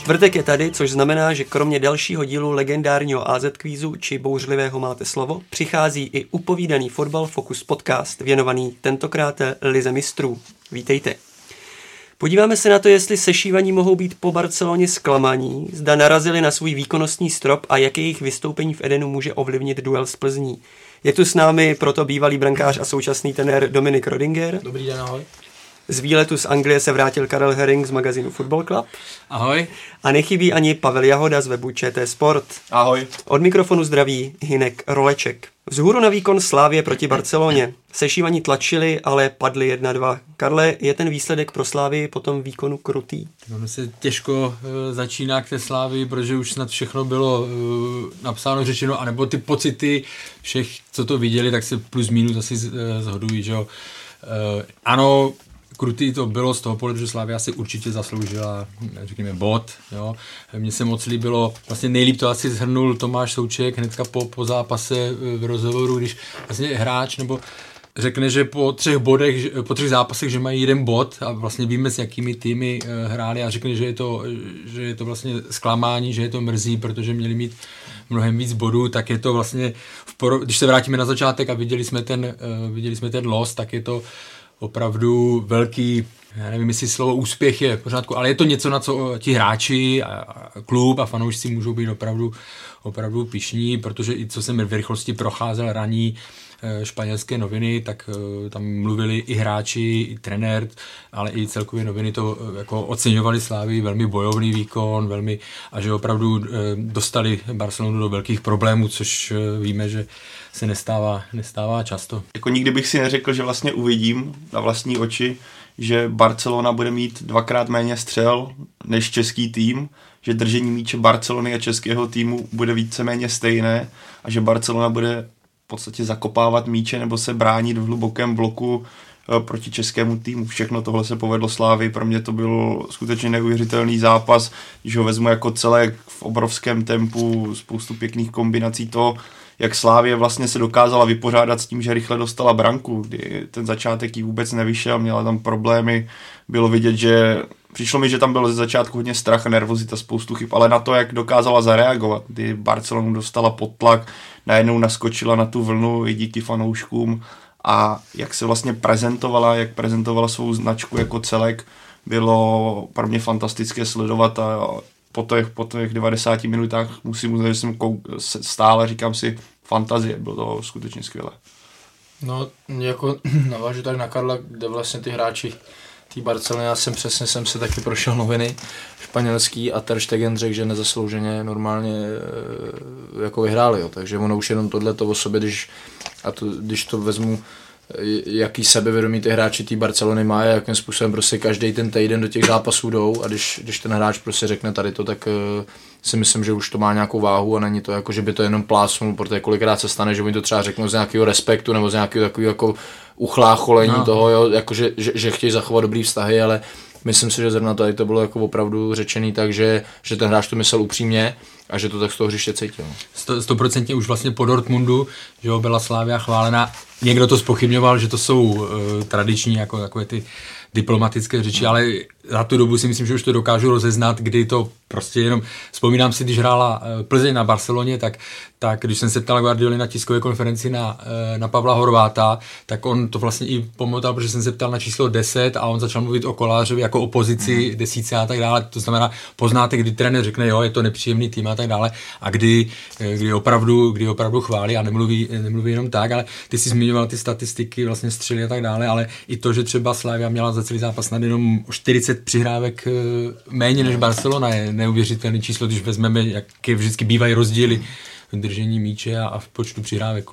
Čtvrtek je tady, což znamená, že kromě dalšího dílu legendárního AZ kvízu či bouřlivého máte slovo, přichází i upovídaný fotbal Focus podcast, věnovaný tentokrát Lize mistrů. Vítejte. Podíváme se na to, jestli sešívaní mohou být po Barceloně zklamaní, zda narazili na svůj výkonnostní strop a jak jejich vystoupení v Edenu může ovlivnit duel s Plzní. Je tu s námi proto bývalý brankář a současný tenér Dominik Rodinger. Dobrý den, ahoj. Z výletu z Anglie se vrátil Karel Herring z magazínu Football Club. Ahoj. A nechybí ani Pavel Jahoda z webu ČT Sport. Ahoj. Od mikrofonu zdraví Hinek Roleček. Vzhůru na výkon Slávě proti Barceloně. Sešívaní tlačili, ale padli 1-2. Karle, je ten výsledek pro Slávy potom výkonu krutý? Ono se těžko uh, začíná k té slávy, protože už snad všechno bylo uh, napsáno, řečeno, anebo ty pocity všech, co to viděli, tak se plus minus asi zhodují, že jo. Ano, krutý to bylo z toho pohledu, že Slavia si určitě zasloužila, řekněme, bod. Jo. Mně se moc líbilo, vlastně nejlíp to asi zhrnul Tomáš Souček hnedka po, po zápase v rozhovoru, když vlastně hráč nebo řekne, že po třech bodech, po třech zápasech, že mají jeden bod a vlastně víme, s jakými týmy hráli a řekne, že je to, že je to vlastně zklamání, že je to mrzí, protože měli mít mnohem víc bodů, tak je to vlastně, v poro- když se vrátíme na začátek a viděli jsme ten, viděli jsme ten los, tak je to opravdu velký, já nevím, jestli slovo úspěch je v pořádku, ale je to něco, na co ti hráči a klub a fanoušci můžou být opravdu, opravdu pišní, protože i co jsem v rychlosti procházel raní španělské noviny, tak tam mluvili i hráči, i trenér, ale i celkově noviny to jako oceňovali Slávy, velmi bojovný výkon, velmi a že opravdu dostali Barcelonu do velkých problémů, což víme, že se nestává, nestává často. Jako nikdy bych si neřekl, že vlastně uvidím na vlastní oči, že Barcelona bude mít dvakrát méně střel než český tým, že držení míče Barcelony a českého týmu bude víceméně stejné a že Barcelona bude v podstatě zakopávat míče nebo se bránit v hlubokém bloku proti českému týmu. Všechno tohle se povedlo Slávy, pro mě to byl skutečně neuvěřitelný zápas, když ho vezmu jako celé v obrovském tempu, spoustu pěkných kombinací to, jak Slávě vlastně se dokázala vypořádat s tím, že rychle dostala branku, kdy ten začátek jí vůbec nevyšel, měla tam problémy, bylo vidět, že přišlo mi, že tam byl ze začátku hodně strach a nervozita, spoustu chyb, ale na to, jak dokázala zareagovat, kdy Barcelonu dostala pod tlak, najednou naskočila na tu vlnu i díky fanouškům a jak se vlastně prezentovala, jak prezentovala svou značku jako celek, bylo pro mě fantastické sledovat a po těch, po těch 90 minutách musím uznat, že jsem kou- stále říkám si fantazie, bylo to skutečně skvělé. No, jako navážu tak na Karla, kde vlastně ty hráči té Barcelony, já jsem přesně jsem se taky prošel noviny španělský a Ter Stegen řekl, že nezaslouženě normálně jako vyhráli, jo. takže ono už jenom tohle to o sobě, když, a to, když to vezmu jaký sebevědomí ty hráči té Barcelony má, jakým způsobem prostě každý ten týden do těch zápasů jdou a když, když ten hráč prostě řekne tady to, tak uh, si myslím, že už to má nějakou váhu a není to jako, že by to jenom plásnul, protože kolikrát se stane, že mi to třeba řeknou z nějakého respektu nebo z nějakého takového jako uchlácholení no. toho, jo, jako že, že, že chtějí zachovat dobrý vztahy, ale myslím si, že zrovna tady to bylo jako opravdu řečený tak, že, že ten hráč to myslel upřímně a že to tak z toho hřiště cítil. Stoprocentně už vlastně po Dortmundu, že jo, byla Slávia chválena. Někdo to spochybňoval, že to jsou uh, tradiční jako takové ty diplomatické řeči, ale za tu dobu si myslím, že už to dokážu rozeznat, kdy to prostě jenom, vzpomínám si, když hrála Plzeň na Barceloně, tak, tak když jsem se ptal Guardioli na tiskové konferenci na, na Pavla Horváta, tak on to vlastně i pomotal, protože jsem se ptal na číslo 10 a on začal mluvit o Kolářovi jako o pozici mm. desíce a tak dále. To znamená, poznáte, kdy trenér řekne, jo, je to nepříjemný tým a tak dále a kdy, kdy opravdu, kdy opravdu chválí a nemluví, nemluví jenom tak, ale ty si zmiňoval ty statistiky, vlastně střely a tak dále, ale i to, že třeba Slavia měla za celý zápas snad jenom 40 přihrávek méně než Barcelona je neuvěřitelný číslo, když vezmeme, jaké vždycky bývají rozdíly v držení míče a v počtu přihrávek,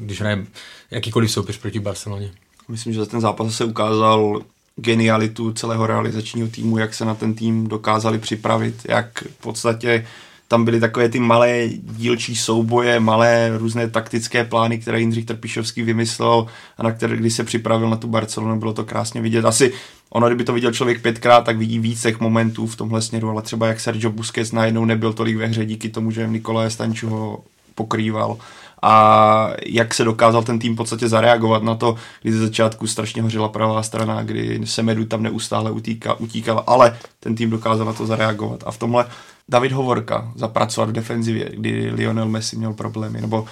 když hraje jakýkoliv soupeř proti Barceloně. Myslím, že za ten zápas se ukázal genialitu celého realizačního týmu, jak se na ten tým dokázali připravit, jak v podstatě tam byly takové ty malé dílčí souboje, malé různé taktické plány, které Jindřich Trpišovský vymyslel a na které, když se připravil na tu Barcelonu, bylo to krásně vidět. Asi ono, kdyby to viděl člověk pětkrát, tak vidí více momentů v tomhle směru, ale třeba jak Sergio Busquets najednou nebyl tolik ve hře díky tomu, že Nikolaj Stanču ho pokrýval a jak se dokázal ten tým v podstatě zareagovat na to, kdy ze začátku strašně hořela pravá strana, kdy Semedu tam neustále utíka, utíkal, ale ten tým dokázal na to zareagovat. A v tomhle David Hovorka zapracovat v defenzivě, kdy Lionel Messi měl problémy, nebo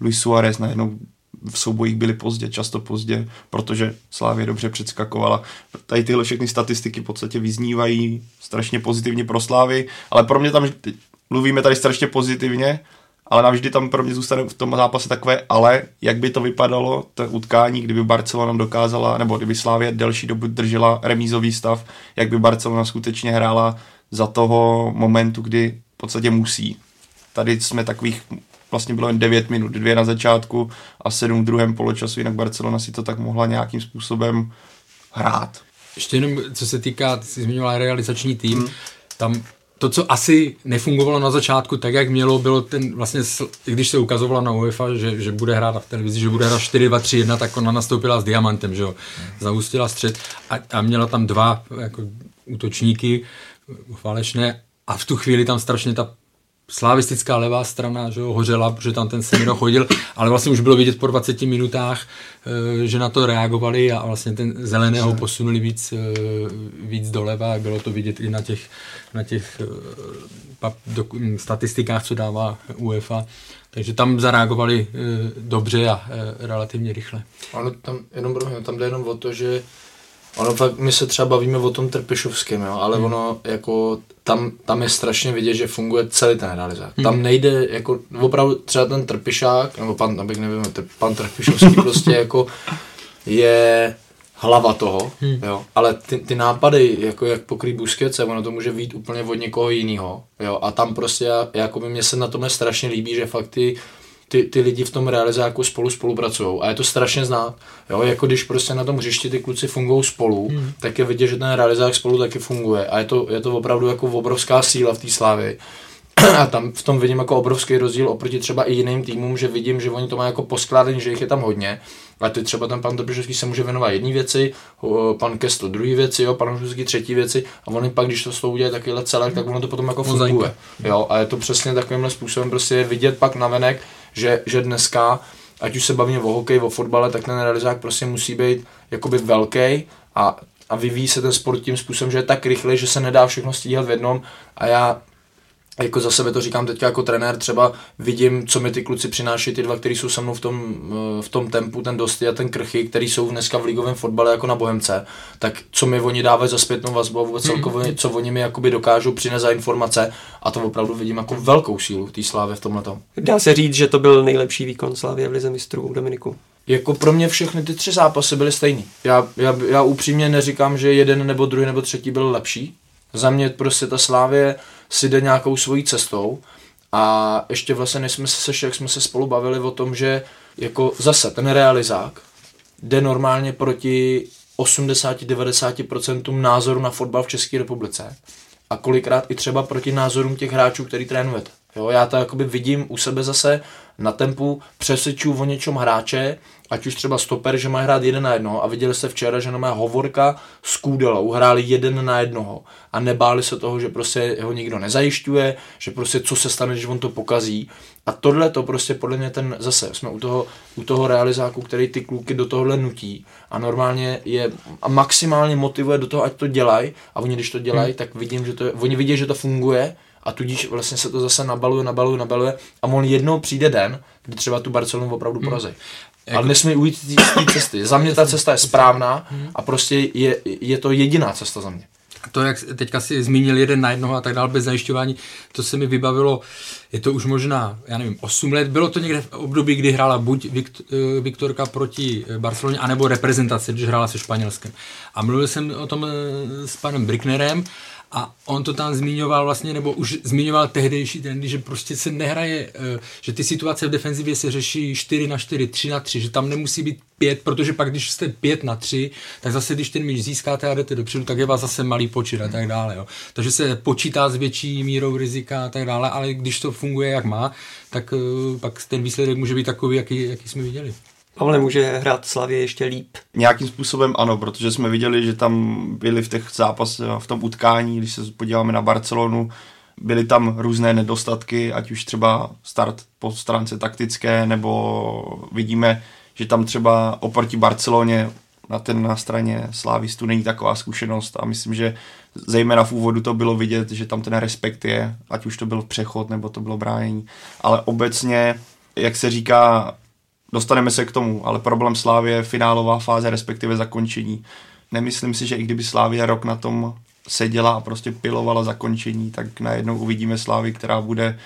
Luis Suarez najednou v soubojích byli pozdě, často pozdě, protože Slávě dobře předskakovala. Tady tyhle všechny statistiky v podstatě vyznívají strašně pozitivně pro Slávy, ale pro mě tam mluvíme tady strašně pozitivně, ale navždy tam pro mě zůstane v tom zápase takové ale, jak by to vypadalo, to utkání, kdyby Barcelona dokázala, nebo kdyby Slávě delší dobu držela remízový stav, jak by Barcelona skutečně hrála za toho momentu, kdy v podstatě musí. Tady jsme takových, vlastně bylo jen 9 minut, dvě na začátku a 7 v druhém poločasu, jinak Barcelona si to tak mohla nějakým způsobem hrát. Ještě jenom, co se týká, jsi zmiňovala realizační tým, hmm. tam to, co asi nefungovalo na začátku tak, jak mělo, bylo ten vlastně, když se ukazovalo na UEFA, že, že bude hrát v televizi, že bude hrát 4-2-3-1, tak ona nastoupila s diamantem, že jo, zaustila střed a, a měla tam dva jako útočníky falešné a v tu chvíli tam strašně ta slavistická levá strana že jo, hořela, protože tam ten Semiro chodil, ale vlastně už bylo vidět po 20 minutách, eh, že na to reagovali a vlastně ten zeleného posunuli víc, eh, víc doleva a bylo to vidět i na těch, na těch eh, statistikách, co dává UEFA. Takže tam zareagovali dobře a relativně rychle. Ale tam jenom, tam jde jenom o to, že Ono fakt, my se třeba bavíme o tom Trpišovském, jo, ale hmm. ono jako tam, tam je strašně vidět, že funguje celý ten realizák. Hmm. Tam nejde jako opravdu třeba ten Trpišák, nebo pan, abych nevím, pan Trpišovský prostě jako je hlava toho, hmm. jo, ale ty, ty nápady, jako jak pokrý Busquets, ono to může být úplně od někoho jiného, jo, a tam prostě, jako by mě se na tom strašně líbí, že fakt ty ty, ty lidi v tom realizáku spolu spolupracují. A je to strašně znát. Jo, jako když prostě na tom hřišti ty kluci fungují spolu, hmm. tak je vidět, že ten realizák spolu taky funguje. A je to, je to opravdu jako obrovská síla v té slávě. A tam v tom vidím jako obrovský rozdíl oproti třeba i jiným týmům, že vidím, že oni to mají jako poskládaný, že jich je tam hodně. A ty třeba ten pan Trpišovský se může věnovat jedné věci, pan Kesto druhé věci, jo, pan Žuzky třetí věci. A oni pak, když to s tou udělají takovýhle celek, tak ono to potom jako funguje. Jo, a je to přesně takovýmhle způsobem. Prostě vidět pak navenek, že, že dneska, ať už se bavíme o hokeji, o fotbale, tak ten realizák prostě musí být jakoby velký a, a vyvíjí se ten sport tím způsobem, že je tak rychle, že se nedá všechno stíhat v jednom. A já jako za sebe to říkám teď jako trenér, třeba vidím, co mi ty kluci přináší, ty dva, kteří jsou se mnou v tom, eh, v tom tempu, ten Dosty a ten Krchy, který jsou dneska v ligovém fotbale jako na Bohemce, tak co mi oni dávají za zpětnou vazbu a vůbec hmm. celkově, co oni mi jakoby dokážou přinést za informace a to opravdu vidím jako velkou sílu té slávy v tomhle. Dá se říct, že to byl nejlepší výkon slávy v Lize mistrů Dominiku. Jako pro mě všechny ty tři zápasy byly stejný. Já, já, já upřímně neříkám, že jeden nebo druhý nebo třetí byl lepší. Za mě prostě ta Slávě si jde nějakou svojí cestou a ještě vlastně, než jsme se sešli, jak jsme se spolu bavili o tom, že jako zase ten realizák jde normálně proti 80-90% názoru na fotbal v České republice a kolikrát i třeba proti názorům těch hráčů, který trénujete. Jo, já to jakoby vidím u sebe zase na tempu, přesvědču o něčem hráče, ať už třeba stoper, že má hrát jeden na jednoho a viděli jste včera, že má Hovorka s Kůdelou, hráli jeden na jednoho a nebáli se toho, že prostě ho nikdo nezajišťuje, že prostě co se stane, když on to pokazí a tohle to prostě podle mě ten, zase jsme u toho, u toho realizáku, který ty kluky do tohohle nutí a normálně je a maximálně motivuje do toho, ať to dělají a oni když to dělají, hmm. tak vidím, že to je, oni vidí, že to funguje a tudíž vlastně se to zase nabaluje, nabaluje, nabaluje a on jednou přijde den, kdy třeba tu Barcelonu opravdu hmm. porazí. Hmm. Jako... Ale nesmí ujít z té cesty. Za mě ta cesta je správná a prostě je, je to jediná cesta za mě. To, jak teďka si zmínil jeden na jednoho a tak dále bez zajišťování, to se mi vybavilo, je to už možná, já nevím, 8 let, bylo to někde v období, kdy hrála buď eh, Viktorka proti eh, Barceloně, anebo reprezentace, když hrála se Španělskem. A mluvil jsem o tom eh, s panem Bricknerem A on to tam zmiňoval vlastně, nebo už zmiňoval tehdejší trendy, že prostě se nehraje, eh, že ty situace v defenzivě se řeší 4 na 4, 3 na 3, že tam nemusí být 5, protože pak když jste 5 na 3, tak zase když ten míč získáte a jdete dopředu, tak je vás zase malý počet a tak dále. Jo. Takže se počítá s větší mírou rizika a tak dále, ale když to funguje jak má, tak uh, pak ten výsledek může být takový, jaký, jaký jsme viděli. Ale může hrát Slavě ještě líp. Nějakým způsobem ano, protože jsme viděli, že tam byli v těch zápasech, v tom utkání, když se podíváme na Barcelonu, byly tam různé nedostatky, ať už třeba start po stránce taktické, nebo vidíme, že tam třeba oproti Barceloně na ten na straně slávistu není taková zkušenost a myslím, že zejména v úvodu to bylo vidět, že tam ten respekt je, ať už to byl přechod nebo to bylo bránění, ale obecně, jak se říká, dostaneme se k tomu, ale problém Slávy je finálová fáze, respektive zakončení. Nemyslím si, že i kdyby Slávia rok na tom seděla a prostě pilovala zakončení, tak najednou uvidíme Slávy, která bude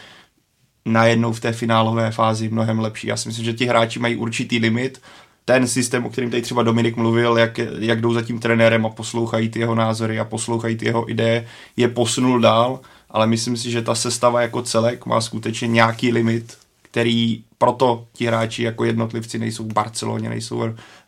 najednou v té finálové fázi mnohem lepší. Já si myslím, že ti hráči mají určitý limit, ten systém, o kterém tady třeba Dominik mluvil, jak, jak jdou za tím trenérem a poslouchají ty jeho názory a poslouchají ty jeho ideje, je posunul dál, ale myslím si, že ta sestava jako celek má skutečně nějaký limit, který proto ti hráči jako jednotlivci nejsou v Barceloně, nejsou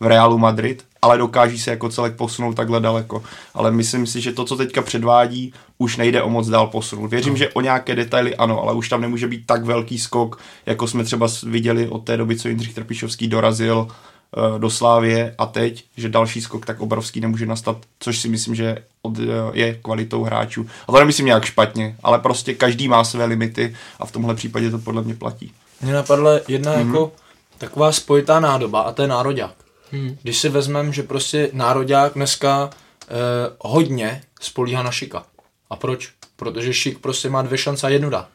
v Realu Madrid, ale dokáží se jako celek posunout takhle daleko. Ale myslím si, že to, co teďka předvádí, už nejde o moc dál posunout. Věřím, no. že o nějaké detaily ano, ale už tam nemůže být tak velký skok, jako jsme třeba viděli od té doby, co Jindřich Trpišovský dorazil uh, do Slávě a teď, že další skok tak obrovský nemůže nastat, což si myslím, že od, uh, je kvalitou hráčů. A to nemyslím nějak špatně, ale prostě každý má své limity a v tomhle případě to podle mě platí. Mně napadla jedna mm-hmm. jako taková spojitá nádoba a to je nároďák. Hmm. Když si vezmeme, že prostě nároďák dneska eh, hodně spolíhá na Šika. A proč? Protože Šik prostě má dvě šance a jednu dá.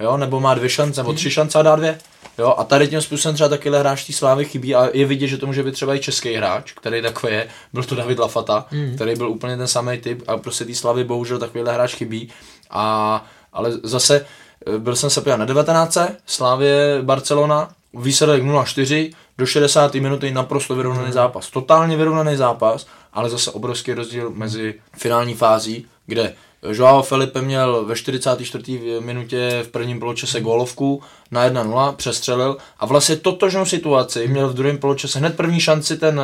Jo? Nebo má dvě šance, nebo tři šance a dá dvě. Jo? A tady tím způsobem třeba takyhle hráč té slávy chybí a je vidět, že to může být třeba i český hráč, který takový je. Byl to David Lafata, hmm. který byl úplně ten samý typ a prostě té slávy bohužel takovýhle hráč chybí. A, ale zase byl jsem se na 19. Slávě Barcelona, výsledek 0-4, do 60. minuty naprosto vyrovnaný hmm. zápas. Totálně vyrovnaný zápas, ale zase obrovský rozdíl mezi finální fází, kde Joao Felipe měl ve 44. minutě v prvním poločase gólovku na 1-0, přestřelil a vlastně totožnou situaci měl v druhém poločase hned první šanci ten,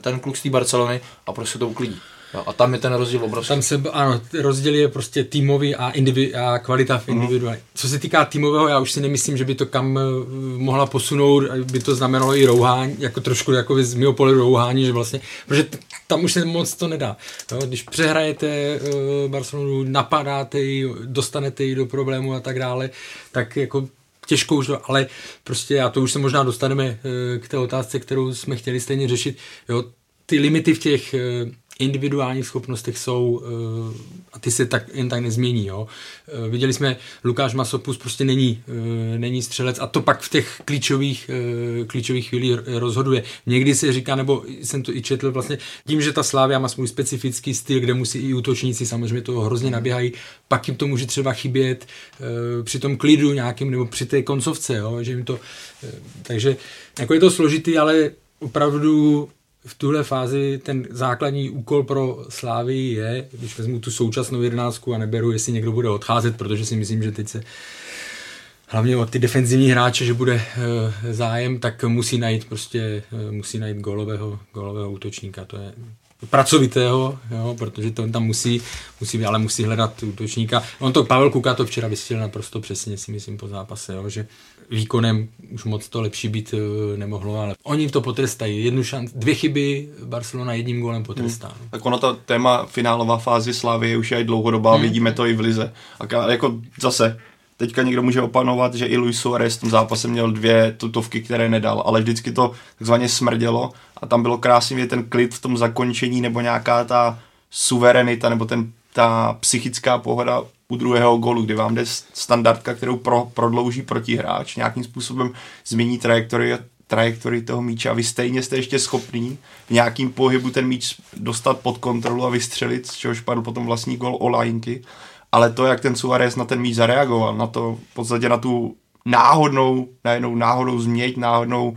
ten kluk z té Barcelony a prostě to uklidí. A tam je ten rozdíl obrovský. Tam se, ano, rozdíl je prostě týmový a, indivi, a kvalita v individuální. Mm. Co se týká týmového, já už si nemyslím, že by to kam uh, mohla posunout, by to znamenalo i rouhání, jako trošku jako z mého pohledu rouhání, že vlastně, protože t- tam už se moc to nedá. Jo, když přehrajete uh, Barcelonu, napadáte ji, dostanete ji do problému a tak dále, tak jako těžko už, ale prostě já to už se možná dostaneme uh, k té otázce, kterou jsme chtěli stejně řešit. Jo, ty limity v těch uh, individuálních schopnostech jsou uh, a ty se tak jen tak nezmění. Jo. Uh, viděli jsme, Lukáš Masopus prostě není, uh, není střelec a to pak v těch klíčových, klíčových chvílích rozhoduje. Někdy se říká, nebo jsem to i četl vlastně, tím, že ta Slávia má svůj specifický styl, kde musí i útočníci samozřejmě toho hrozně naběhají, pak jim to může třeba chybět při tom klidu nějakým nebo při té koncovce, jo, že jim to, takže jako je to složitý, ale opravdu v tuhle fázi ten základní úkol pro Slávy je, když vezmu tu současnou jedenáctku a neberu, jestli někdo bude odcházet, protože si myslím, že teď se hlavně o ty defenzivní hráče, že bude e, zájem, tak musí najít prostě, e, musí najít golového, golového útočníka. To je pracovitého, jo, protože to on tam musí, musí, ale musí hledat útočníka. On to, Pavel Kuka to včera vysvětlil naprosto přesně, si myslím, po zápase, jo, že výkonem už moc to lepší být uh, nemohlo, ale oni to potrestají. Jednu šanc, dvě chyby Barcelona jedním gólem potrestá. Hmm. Tak ono to téma finálová fázi Slávy už je dlouhodobá, hmm. vidíme to i v Lize. A jako zase, teďka někdo může opanovat, že i Luis Suarez v tom zápase měl dvě tutovky, které nedal, ale vždycky to takzvaně smrdělo a tam bylo krásně ten klid v tom zakončení nebo nějaká ta suverenita nebo ten, ta psychická pohoda u druhého golu, kdy vám jde standardka, kterou pro, prodlouží protihráč, nějakým způsobem změní trajektorii, trajektorii toho míče a vy stejně jste ještě schopný v nějakým pohybu ten míč dostat pod kontrolu a vystřelit, z čehož padl potom vlastní gol o lajnky. Ale to, jak ten Suarez na ten míč zareagoval, na to v podstatě na tu náhodnou, najednou náhodnou změť, náhodnou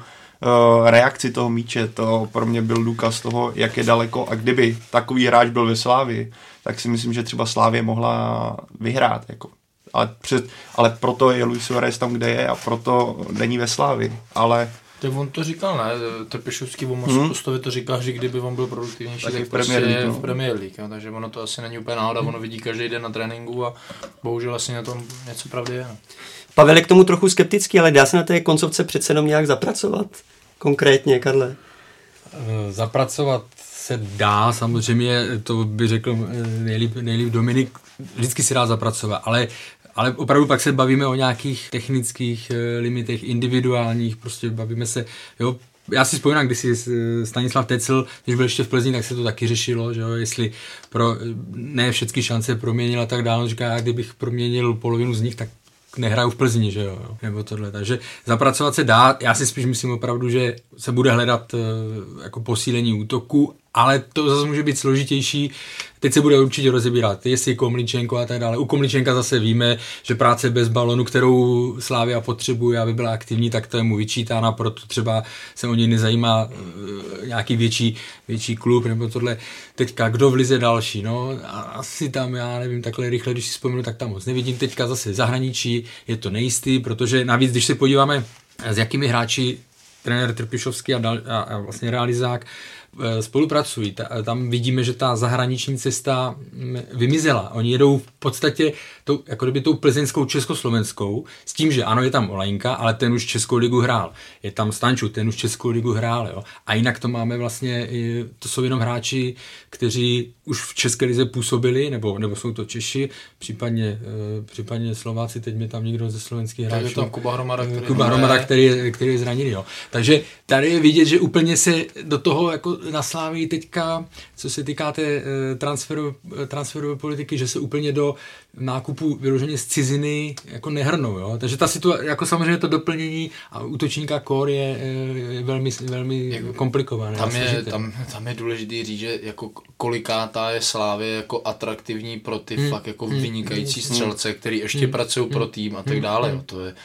reakci toho míče, to pro mě byl důkaz toho, jak je daleko a kdyby takový hráč byl ve Slávii, tak si myslím, že třeba Slávě mohla vyhrát. Jako. Ale, před, ale proto je Luis Suarez tam, kde je a proto není ve Slávii. Ale tak on to říkal, ne? Trpišovský o hmm. Postavě to říkal, že kdyby on byl produktivnější, tak, tak v Premier League, no. v Premier League jo? takže ono to asi není úplně náhoda, ono vidí každý den na tréninku a bohužel asi na tom něco pravdy je. No. Pavel je k tomu trochu skeptický, ale dá se na té koncovce přece jenom nějak zapracovat? Konkrétně, Karle? Eh, zapracovat se dá, samozřejmě, to by řekl eh, nejlíp, nejlíp Dominik, vždycky si dá zapracovat, ale ale opravdu pak se bavíme o nějakých technických eh, limitech, individuálních, prostě bavíme se, jo, já si vzpomínám, když si Stanislav Tecel, když byl ještě v Plzni, tak se to taky řešilo, že jo, jestli pro, ne všechny šance proměnil a tak dále. Říká, já kdybych proměnil polovinu z nich, tak nehraju v Plzni, že jo, nebo tohle. Takže zapracovat se dá, já si spíš myslím opravdu, že se bude hledat eh, jako posílení útoku ale to zase může být složitější. Teď se bude určitě rozebírat, jestli Komličenko a tak dále. U Komličenka zase víme, že práce bez balonu, kterou Slávia potřebuje, aby byla aktivní, tak to je mu vyčítána, proto třeba se o něj nezajímá uh, nějaký větší, větší klub nebo tohle. Teďka, kdo v lize další? No, asi tam, já nevím, takhle rychle, když si vzpomenu, tak tam moc nevidím. Teďka zase zahraničí, je to nejistý, protože navíc, když se podíváme, s jakými hráči trenér Trpišovský a, dal, a, a vlastně realizák Eh, spolupracují. Tam vidíme, že ta zahraniční cesta mm, vymizela. Oni jedou v podstatě tou, jako kdyby tou plzeňskou československou, s tím, že ano, je tam Olajnka, ale ten už Českou ligu hrál. Je tam Stanču, ten už Českou ligu hrál. Jo. A jinak to máme vlastně, to jsou jenom hráči, kteří už v České lize působili, nebo, nebo jsou to Češi, případně, případně Slováci, teď mi tam někdo ze slovenských hráčů. je tam Kuba Hromada, který, Kuba Hromada, který, je, který je zraněný. Jo. Takže tady je vidět, že úplně se do toho jako nasláví teďka, co se týká té uh, transferu, transferové politiky, že se úplně do nákupu vyloženě z ciziny jako nehrnou. Jo. Takže ta situace, jako samozřejmě to doplnění a útočníka core je, je velmi, velmi jako, komplikované. Tam je, tam, tam je důležité říct, že jako kolikátá je Slávě jako atraktivní pro ty hmm. fakt jako hmm. vynikající hmm. střelce, který ještě hmm. pracují hmm. pro tým a tak hmm. dále. Jo. To je,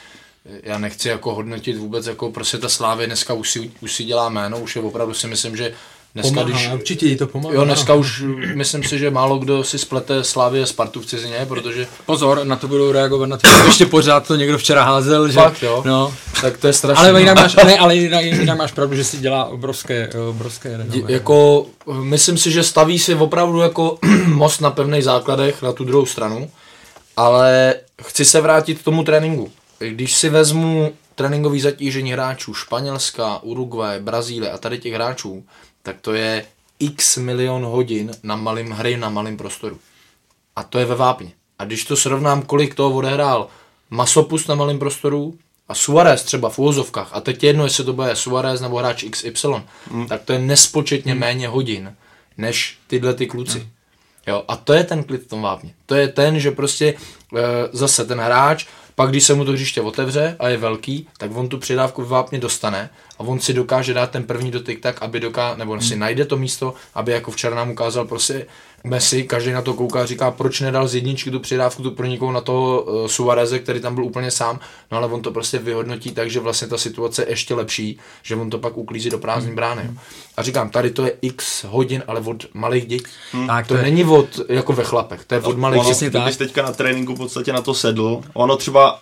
já nechci jako hodnotit vůbec, jako prostě ta Slávě dneska už si, už si dělá jméno, už je opravdu si myslím, že Dneska, pomáhá, když, určitě jí to pomáhá. Jo, dneska už myslím si, že málo kdo si splete Slavy a Spartu v cizině, protože... Pozor, na to budou reagovat, na to ještě pořád to někdo včera házel, že... Fakt, jo? No. Tak to je strašné. Ale jinak máš, ne, ale jinak, jinak máš pravdu, že si dělá obrovské, obrovské renové. Jako, myslím si, že staví si opravdu jako most na pevných základech na tu druhou stranu, ale chci se vrátit k tomu tréninku. Když si vezmu tréninkový zatížení hráčů Španělska, Uruguay, Brazílie a tady těch hráčů, tak to je x milion hodin na malým hry, na malém prostoru. A to je ve vápně. A když to srovnám, kolik toho odehrál Masopus na malém prostoru a Suarez třeba v úvozovkách, a teď jedno, jestli to bude Suarez nebo hráč XY, mm. tak to je nespočetně mm. méně hodin, než tyhle ty kluci. Mm. Jo, a to je ten klid v tom vápně. To je ten, že prostě e, zase ten hráč pak, když se mu to hřiště otevře a je velký, tak on tu přidávku v vápně dostane a on si dokáže dát ten první dotyk tak, aby doká, nebo si hmm. najde to místo, aby jako včera nám ukázal prostě Messi, každý na to kouká a říká, proč nedal z jedničky tu přidávku tu pronikou na toho uh, Suareze, který tam byl úplně sám, no ale on to prostě vyhodnotí tak, že vlastně ta situace je ještě lepší, že on to pak uklízí do prázdné hmm. brány. A říkám, tady to je x hodin, ale od malých dětí. Hmm. Tak, to, to je... není od, jako ve chlapech, to je od malých dětí. Když teďka na tréninku v podstatě na to sedl, ono třeba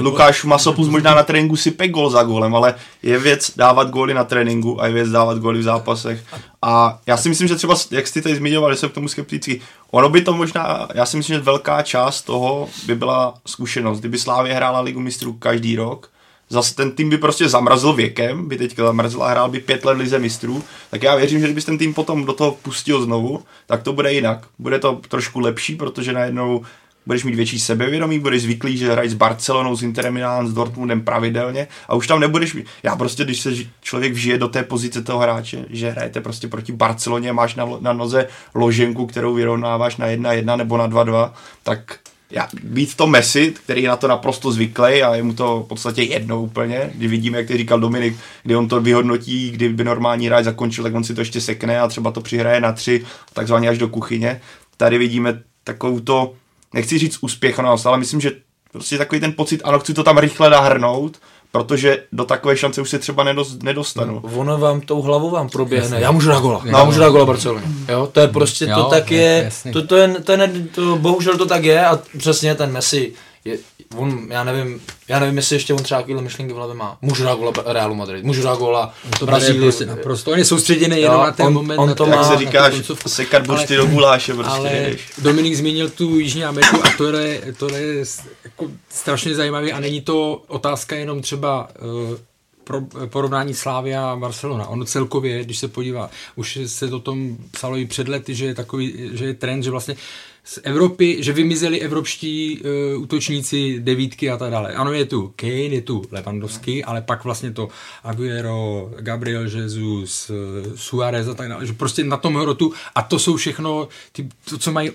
Lukáš Masopus možná na tréninku sype gol za golem, ale je věc dávat góly na tréninku a je věc dávat góly v zápasech. A já si myslím, že třeba, jak jste tady zmiňoval, že jsem k tomu skeptický, ono by to možná, já si myslím, že velká část toho by byla zkušenost. Kdyby Slávě hrála ligu mistrů každý rok, zase ten tým by prostě zamrazil věkem, by teďka zamrazil a hrál by pět let lize mistrů, tak já věřím, že kdyby ten tým potom do toho pustil znovu, tak to bude jinak. Bude to trošku lepší, protože najednou budeš mít větší sebevědomí, budeš zvyklý, že hraješ s Barcelonou, s Interem Milan, s Dortmundem pravidelně a už tam nebudeš mít. Já prostě, když se člověk vžije do té pozice toho hráče, že hrajete prostě proti Barceloně, máš na, na noze loženku, kterou vyrovnáváš na 1-1 nebo na 2-2, tak já, být to Messi, který je na to naprosto zvyklý a je mu to v podstatě jedno úplně, kdy vidíme, jak ty říkal Dominik, kdy on to vyhodnotí, kdyby normální hráč zakončil, tak on si to ještě sekne a třeba to přihraje na tři, takzvaně až do kuchyně. Tady vidíme takovou to nechci říct úspěchnost, ale myslím, že prostě takový ten pocit, ano, chci to tam rychle nahrnout, protože do takové šance už se třeba nedos, nedostanu. No, ono vám tou hlavou vám proběhne. Já můžu dát gola. No, já můžu dát gola Barceloně. Jo, to je prostě, Jo, to tak je- je, jasně. to, to, je, to, je, to, bohužel to tak je a přesně ten Messi, je, on, já nevím, já nevím, jestli ještě on třeba takovýhle myšlenky v hlavě má. Můžu dát gola Realu Madrid, můžu dát gola To Brazílii. prostě naprosto. On je soustředěný jenom na ten on- moment. on na to ten- má- Jak a se na říká, na tu že koncovku. sekat Ale- buřty do guláše prostě ale nejdeš. Dominik zmínil tu Jižní Ameriku a to je, to je jako strašně zajímavé a není to otázka jenom třeba uh, pro, porovnání Slávy a Barcelona. Ono celkově, když se podívá, už se o tom psalo i před lety, že je takový, že je trend, že vlastně z Evropy, že vymizeli evropští uh, útočníci devítky a tak dále. Ano, je tu Kane, je tu Lewandowski, ale pak vlastně to Aguero, Gabriel Jesus, uh, Suarez a tak dále, že prostě na tom hrotu a to jsou všechno ty, to, co mají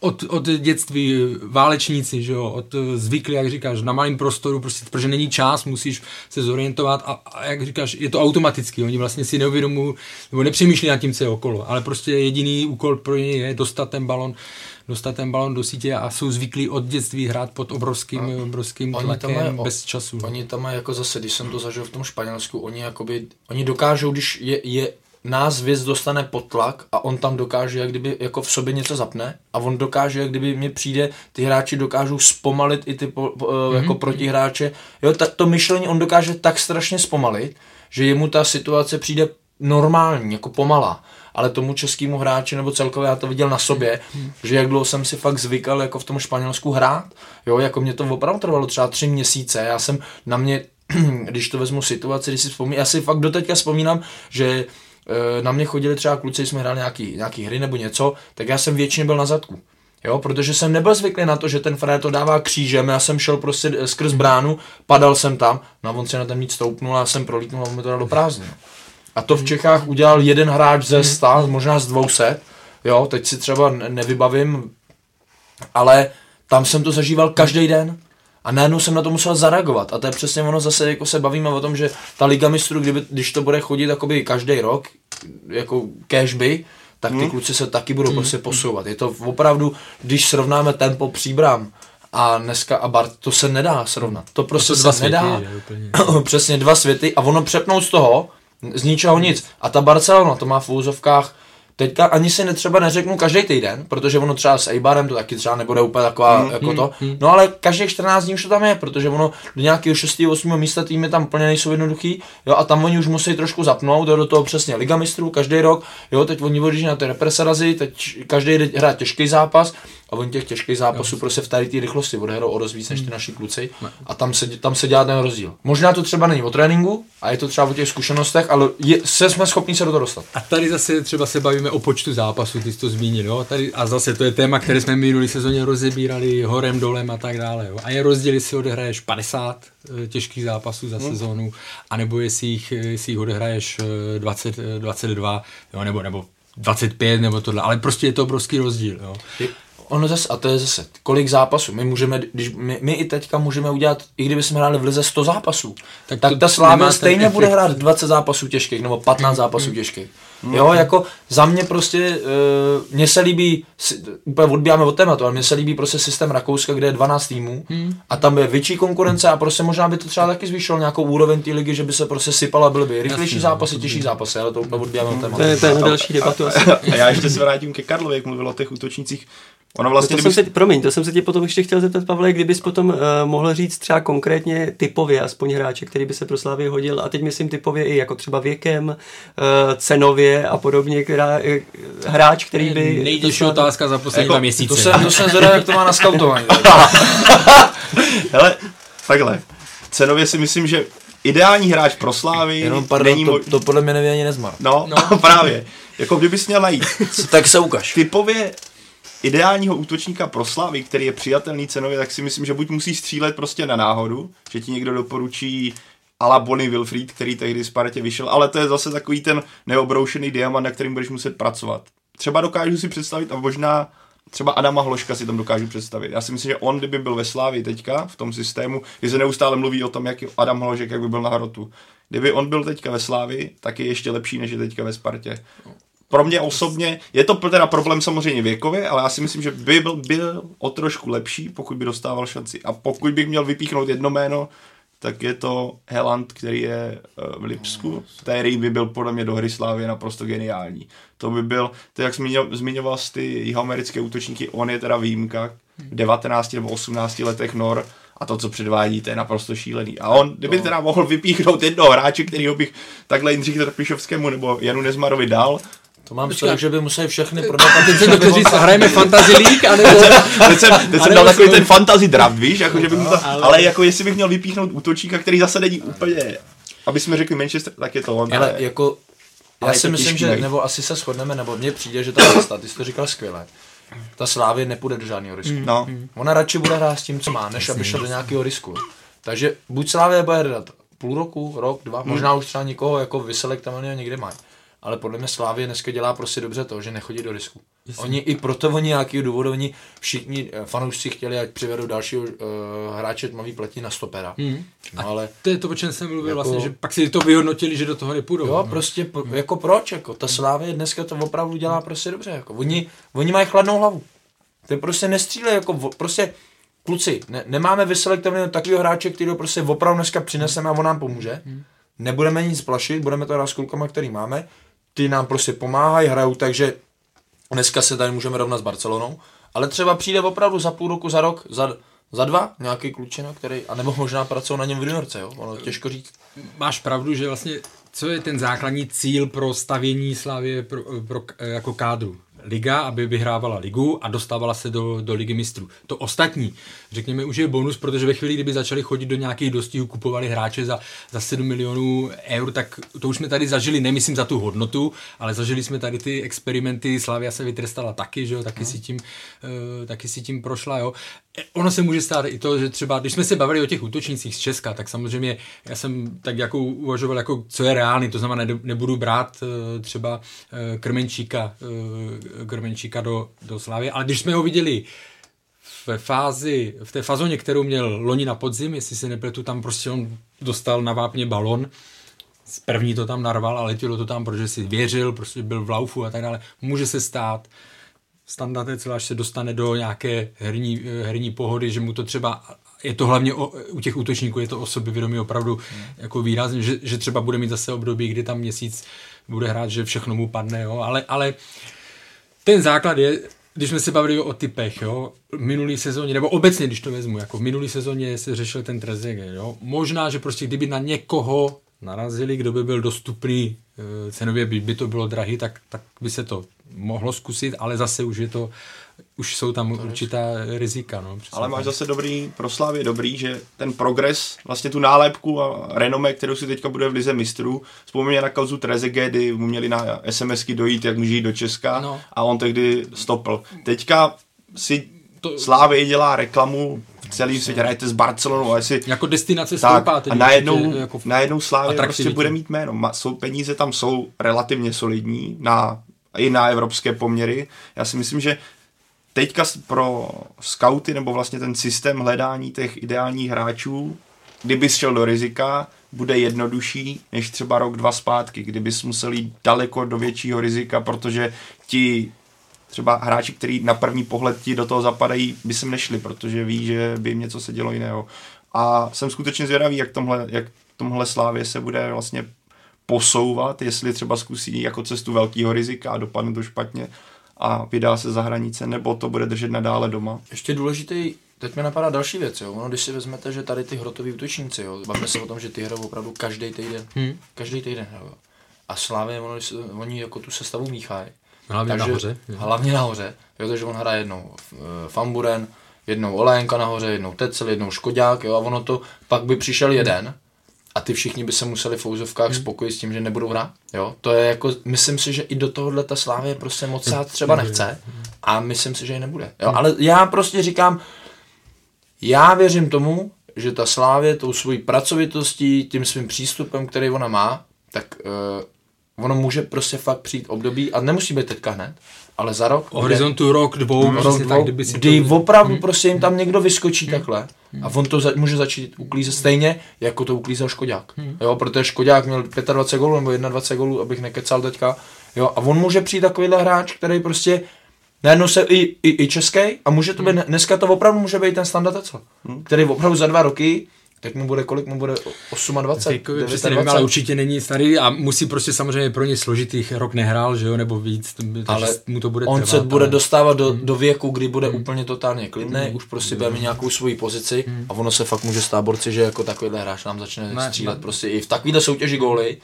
od, od dětství válečníci, že jo, od zvyklí, jak říkáš, na malém prostoru, prostě, protože není čas, musíš se zorientovat a, a jak říkáš, je to automaticky, oni vlastně si neuvědomují, nebo nepřemýšlí nad tím, co je okolo, ale prostě jediný úkol pro ně je dostat ten balon, dostat ten balon do sítě a jsou zvyklí od dětství hrát pod obrovským, obrovským Oni tam tlakem mají- bez času. Oni tam mají jako zase, když jsem to zažil v tom Španělsku, oni jakoby, oni dokážou, když je, je nás věc dostane pod tlak a on tam dokáže, jak kdyby jako v sobě něco zapne a on dokáže, jak kdyby mě přijde, ty hráči dokážou zpomalit i ty po, po, mm-hmm. jako protihráče. Jo, tak to myšlení on dokáže tak strašně zpomalit, že jemu ta situace přijde normální, jako pomalá. Ale tomu českému hráči, nebo celkově já to viděl na sobě, že jak dlouho jsem si fakt zvykal jako v tom Španělsku hrát, jo, jako mě to opravdu trvalo třeba tři měsíce, já jsem na mě, když to vezmu situaci, když si vzpomínám, já si fakt doteďka vzpomínám, že eh, na mě chodili třeba kluci, jsme hráli nějaký, nějaký hry nebo něco, tak já jsem většině byl na zadku. Jo, protože jsem nebyl zvyklý na to, že ten frajer to dává křížem, já jsem šel prostě skrz bránu, padal jsem tam, no on se na ten mít stoupnul a jsem prolítnul a on mi to dal do prázdna. A to v Čechách udělal jeden hráč ze 100, možná z 200, jo, teď si třeba ne- nevybavím, ale tam jsem to zažíval každý den. A najednou jsem na to musel zareagovat. A to je přesně ono zase, jako se bavíme o tom, že ta Liga mistrů, kdyby, když to bude chodit jakoby každý rok, jako cashby, tak ty kluci se taky budou prostě posouvat. Je to opravdu, když srovnáme tempo příbram a dneska a Bart, to se nedá srovnat. To prostě to dva se světy, nedá. že, úplně. Přesně dva světy a ono přepnout z toho, z ničeho nic. A ta Barcelona to má v úzovkách Teďka ani si netřeba neřeknu každý týden, protože ono třeba s Eibarem to taky třeba nebude úplně taková mm, jako to. No ale každých 14 dní už to tam je, protože ono do nějakého 6. 8. místa týmy tam plně nejsou jednoduchý, jo, a tam oni už musí trošku zapnout, jo, do toho přesně Liga mistrů každý rok, jo, teď oni odjíždí na ty represarazy, teď každý hrát těžký zápas a oni těch těžkých zápasů prostě v tady té rychlosti odehrou o dost víc než ty naši kluci a tam se, tam se dělá ten rozdíl. Možná to třeba není o tréninku a je to třeba o těch zkušenostech, ale je, se jsme schopni se do toho dostat. A tady zase třeba se bavíme o počtu zápasů, ty jsi to zmínil, jo? Tady, a zase to je téma, které jsme minulý sezóně rozebírali horem, dolem a tak dále. Jo? A je rozdíl, jestli odehraješ 50 eh, těžkých zápasů za sezónu, anebo jestli jich, eh, jestli jich odehraješ eh, 20, eh, 22, jo? Nebo, nebo 25 nebo tohle, ale prostě je to obrovský rozdíl. Jo? Ono zase, a to je zase, kolik zápasů. My můžeme, když my, my i teďka můžeme udělat, i kdyby jsme hráli v lize 100 zápasů, Tak tak, ta ten stejně efekt. bude hrát 20 zápasů těžkých, nebo 15 zápasů těžkých. Jo, jako za mě prostě, uh, mně se líbí, si- úplně odbíjáme od tématu, ale mně se líbí prostě systém Rakouska, kde je 12 týmů a tam je větší konkurence a prostě možná by to třeba taky zvýšilo nějakou úroveň té ligy, že by se prostě sypala, byly by rychlejší zápasy, těžší zápasy, ale to úplně odbíjáme od tématu. To je, to je další debatu asi. A já ještě se vrátím ke Karlovi, jak mluvil o těch útočnících. Ono vlastně, to kdyby... jsem se, promiň, to jsem se tě potom ještě chtěl zeptat, Pavle, kdybys potom uh, mohl říct třeba konkrétně typově, aspoň hráče, který by se pro Slávy hodil, a teď myslím typově i jako třeba věkem, uh, cenově a podobně, která, uh, hráč, který by... Nejtěžší dostal- otázka za poslední Jako- dva měsíce. To jsem, to jsem zvědavý, jak to má na skautování. Hele, takhle. Cenově si myslím, že ideální hráč pro Slávy Jenom pardon, není to, mo- to, podle mě neví ani nezmar. No, no, právě. Jako kdybys měl najít Tak se ukaž. typově ideálního útočníka pro Slávy, který je přijatelný cenově, tak si myslím, že buď musí střílet prostě na náhodu, že ti někdo doporučí ala Bonnie Wilfried, který tehdy Spartě vyšel, ale to je zase takový ten neobroušený diamant, na kterým budeš muset pracovat. Třeba dokážu si představit a možná třeba Adama Hloška si tam dokážu představit. Já si myslím, že on, kdyby byl ve Slávii teďka, v tom systému, kdy se neustále mluví o tom, jak je Adam Hložek, jak by byl na hrotu. Kdyby on byl teďka ve Slávii, tak je ještě lepší, než je teďka ve Spartě pro mě osobně, je to teda problém samozřejmě věkově, ale já si myslím, že by byl, byl o trošku lepší, pokud by dostával šanci. A pokud bych měl vypíchnout jedno jméno, tak je to Heland, který je eh, v Lipsku, který by byl podle mě do hry Slávy naprosto geniální. To by byl, to jak zmiňoval, zmiňoval ty jihoamerické útočníky, on je teda výjimka, v 19 nebo 18 letech Nor, a to, co předvádí, to je naprosto šílený. A on, kdyby teda mohl vypíchnout jednoho hráče, kterýho bych takhle Jindřich Trpišovskému nebo Janu Nezmarovi dal, To mám strach, že by museli všechny prodat. a Teď se to říct, hrajeme Fantasy League, anebo... teď jsem, teď jsem Ale dal takový ten fantasy draft, víš, jako, že by mu to, ale... ale- ale... jako jestli bych měl vypíchnout útočíka, který zase není úplně, aby jsme řekli Manchester, tak je to on. Ale jako, já Ale si myslím, těžký že, nebo asi se shodneme, nebo mně přijde, že ta cesta, ty jsi to říkal skvěle, ta Slávě nepůjde do žádného risku. No, Ona radši bude hrát s tím, co má, než aby šel do nějakého risku. Takže buď Slávě bude hrát půl roku, rok, dva, možná už třeba někoho jako vyselektovaného někde mají. Ale podle mě Slávě dneska dělá prostě dobře to, že nechodí do risku. Oni i proto oni nějakého důvodu, oni všichni eh, fanoušci chtěli, ať přivedou dalšího uh, hráče tmavý platí na stopera. Hmm. No ale To je to, o čem jsem mluvil Jako- vlastně, že pak si to vyhodnotili, že do toho nepůjdou. Jo, no. prostě, po, jako proč, jako, ta Slávě dneska to opravdu dělá prostě dobře, jako, oni, oni mají chladnou hlavu. Ty prostě nestřílej, jako, prostě, kluci, ne, nemáme vyselektovaného takového hráče, který ho prostě opravdu dneska přineseme a on nám pomůže. Nebudeme nic plašit, budeme to hrát s klukama, který máme. Ty nám prostě pomáhají, hrajou, takže dneska se tady můžeme rovnat s Barcelonou, ale třeba přijde opravdu za půl roku, za rok, za, za dva nějaký klučina, který, anebo možná pracují na něm v juniorce, jo, ono těžko říct. Máš pravdu, že vlastně co je ten základní cíl pro stavění Slávě pro, pro, jako kádru? Liga, aby vyhrávala ligu a dostávala se do, do ligy mistrů. To ostatní, řekněme, už je bonus, protože ve chvíli, kdyby začali chodit do nějakých dostihů, kupovali hráče za, za 7 milionů eur, tak to už jsme tady zažili, nemyslím za tu hodnotu, ale zažili jsme tady ty experimenty, Slavia se vytrestala taky, že jo, taky, si tím, uh, taky si tím prošla, jo. E, Ono se může stát i to, že třeba, když jsme se bavili o těch útočnících z Česka, tak samozřejmě já jsem tak jako uvažoval, jako co je reálný, to znamená, ne- nebudu brát uh, třeba uh, Krmenčíka, uh, Krmenčíka do, do Slávy, ale když jsme ho viděli ve fázi, v té fazóně, kterou měl loni na podzim, jestli se nepletu, tam prostě on dostal na vápně balon, z první to tam narval a letělo to tam, protože si věřil, prostě byl v laufu a tak dále. Může se stát, standardec, až se dostane do nějaké herní, herní pohody, že mu to třeba je to hlavně o, u těch útočníků, je to o sobě vědomí opravdu hmm. jako výrazně, že, že třeba bude mít zase období, kdy tam měsíc bude hrát, že všechno mu padne, jo, ale, ale ten základ je, když jsme se bavili o typech, jo, v minulý sezóně, nebo obecně, když to vezmu, jako v minulý sezóně se řešil ten Trezeguet, jo, možná, že prostě kdyby na někoho narazili, kdo by byl dostupný eh, cenově, by, by to bylo drahý, tak, tak by se to mohlo zkusit, ale zase už je to, už jsou tam určitá rizika, no. Ale máš tak. zase dobrý, pro Slávy dobrý, že ten progres, vlastně tu nálepku a renomé, kterou si teďka bude v Lize mistrů, vzpomíně na kauzu Trezeguet, kdy mu měli na SMSky dojít, jak může jít do Česka No. a on tehdy stopl. Teďka si To- Slávy dělá reklamu v celém světě, hrajete s Barcelonou a jestli Jako destinace tak, stoupá. a tedy najednou, určitě jako v najednou Slávě prostě bude mít jméno. Ma, jsou, peníze tam jsou relativně solidní na, i na evropské poměry. Já si myslím, že teďka pro scouty nebo vlastně ten systém hledání těch ideálních hráčů, kdyby šel do rizika, bude jednodušší než třeba rok, dva zpátky, kdybys musel jít daleko do většího rizika, protože ti třeba hráči, kteří na první pohled ti do toho zapadají, by sem nešli, protože ví, že by jim něco se dělo jiného. A jsem skutečně zvědavý, jak tomhle, jak tomhle slávě se bude vlastně posouvat, jestli třeba zkusí jako cestu velkého rizika a dopadne to špatně a vydá se za hranice, nebo to bude držet nadále doma. Ještě důležitý, teď mi napadá další věc, jo. Ono, když si vezmete, že tady ty hrotoví útočníci, jo, bavíme se o tom, že ty hrajou opravdu každý týden. Hmm. Každý týden hrajou. A Slávě, ono, když se, oni jako tu sestavu míchají. Hlavně nahoře. jo. Hlavně nahoře. Jo, takže on hraje jednou uh, Famburen, jednou Olénka nahoře, jednou Tecel, jednou Škodák, jo, a ono to, pak by přišel jeden a ty všichni by se museli v fouzovkách Hmm. spokojit s tím, že nebudou hrát. Jo, to je jako, myslím si, že i do tohohle ta Slávě prostě moc sát třeba nechce a myslím si, že ji nebude. Jo, ale já prostě říkám, já věřím tomu, že ta Slávě tou svojí pracovitostí, tím svým přístupem, který ona má, tak uh, ono může prostě fakt přijít období, a nemusí být teďka hned, ale za rok. O horizontu rok, dvou, Rok, přesně tak, dvou, kdyby si kdy to... opravdu Hmm. prostě jim tam někdo vyskočí takhle a on to za, může začít uklízet stejně, jako to uklízel Škodák. Hmm. Jo, protože Škodák měl 25 gólů nebo 21 gólů, abych nekecal teďka. Jo, a on může přijít takovýhle hráč, který prostě najednou se i, i, i český a může to být, Hmm. dneska to opravdu může být ten standard Tecel, který opravdu za dva roky Jak mu bude, kolik mu bude? 28? Věkově přesně nevím, ale určitě není starý a musí prostě samozřejmě pro ně složitých rok nehrál, že jo, nebo víc, takže Ale mu to bude on trvat, se bude ale... dostávat do, do věku, kdy bude úplně totálně klidný, už prostě bude mít nějakou svoji pozici a ono se fakt může stát borci, že jako takovýhle hráč nám začne Ne, střílet ne. prostě i v takovéhle soutěži góly.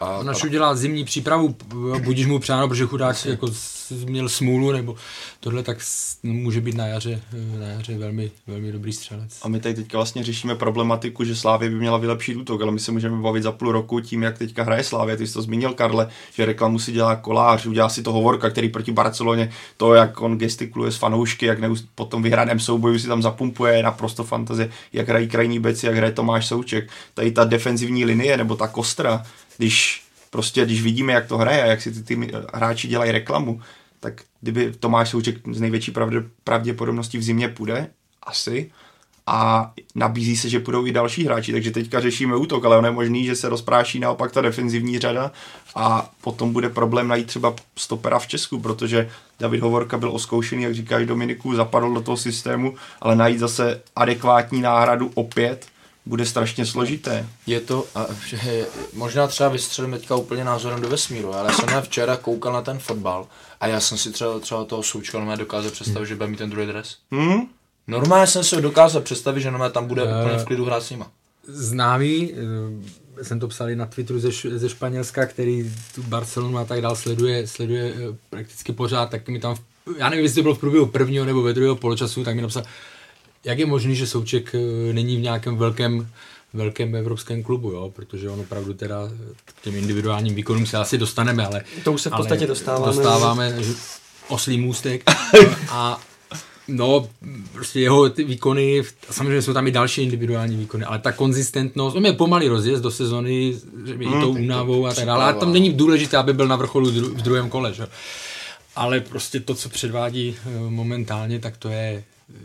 A, a, až udělá zimní přípravu, budíš mu přáno, protože chudák jako měl smůlu, nebo tohle, tak může být na jaře, na jaře velmi, velmi dobrý střelec. A my tady teďka vlastně řešíme problematiku, že Slávě by měla vylepšit útok, ale my se můžeme bavit za půl roku tím, jak teďka hraje Slávě. Ty jsi to zmínil, Karle, že reklamu si dělá kolář, udělá si to hovorka, který proti Barceloně, to, jak on gestikuluje s fanoušky, jak neus- po tom vyhraném souboju si tam zapumpuje, je naprosto fantazie, jak hrají krajní beci, jak hraje Tomáš Souček. Tady ta defenzivní linie nebo ta kostra, když prostě, když vidíme, jak to hraje a jak si ty, ty hráči dělají reklamu, tak kdyby Tomáš Souček z největší pravdě, pravděpodobností v zimě půjde, asi, a nabízí se, že půjdou i další hráči, takže teďka řešíme útok, ale ono je možný, že se rozpráší naopak ta defenzivní řada a potom bude problém najít třeba stopera v Česku, protože David Hovorka byl oskoušený, jak říkáš Dominiku, zapadl do toho systému, ale najít zase adekvátní náhradu opět bude strašně složité. Je to, a, že možná třeba vystřelím teďka úplně názorem do vesmíru, ale já jsem včera koukal na ten fotbal a já jsem si třeba, třeba toho součka dokázal představit, že bude mít ten druhý dres. Hmm? Normálně jsem si ho dokázal představit, že normálně tam bude Eh. úplně v klidu hrát s nima. Známý, eh, jsem to psal i na Twitteru ze, ze Španělska, který tu Barcelonu a tak dál sleduje, sleduje eh, prakticky pořád, tak mi tam, v, já nevím, jestli to bylo v průběhu prvního nebo ve druhého poločasu, tak mi napsal, jak je možný, že Souček eh, není v nějakém velkém velkém evropském klubu, jo, protože on opravdu teda k těm individuálním výkonům se asi dostaneme, ale To už se v podstatě dostáváme. dostáváme že- oslý můstek a No, prostě jeho ty výkony, samozřejmě jsou tam i další individuální výkony, ale ta konzistentnost, on je pomalý rozjezd do sezony, že i tou únavou a tak dále, ale tam není důležité, aby byl na vrcholu dru- v druhém kole, že? Ale prostě to, co předvádí eh, momentálně, tak to je,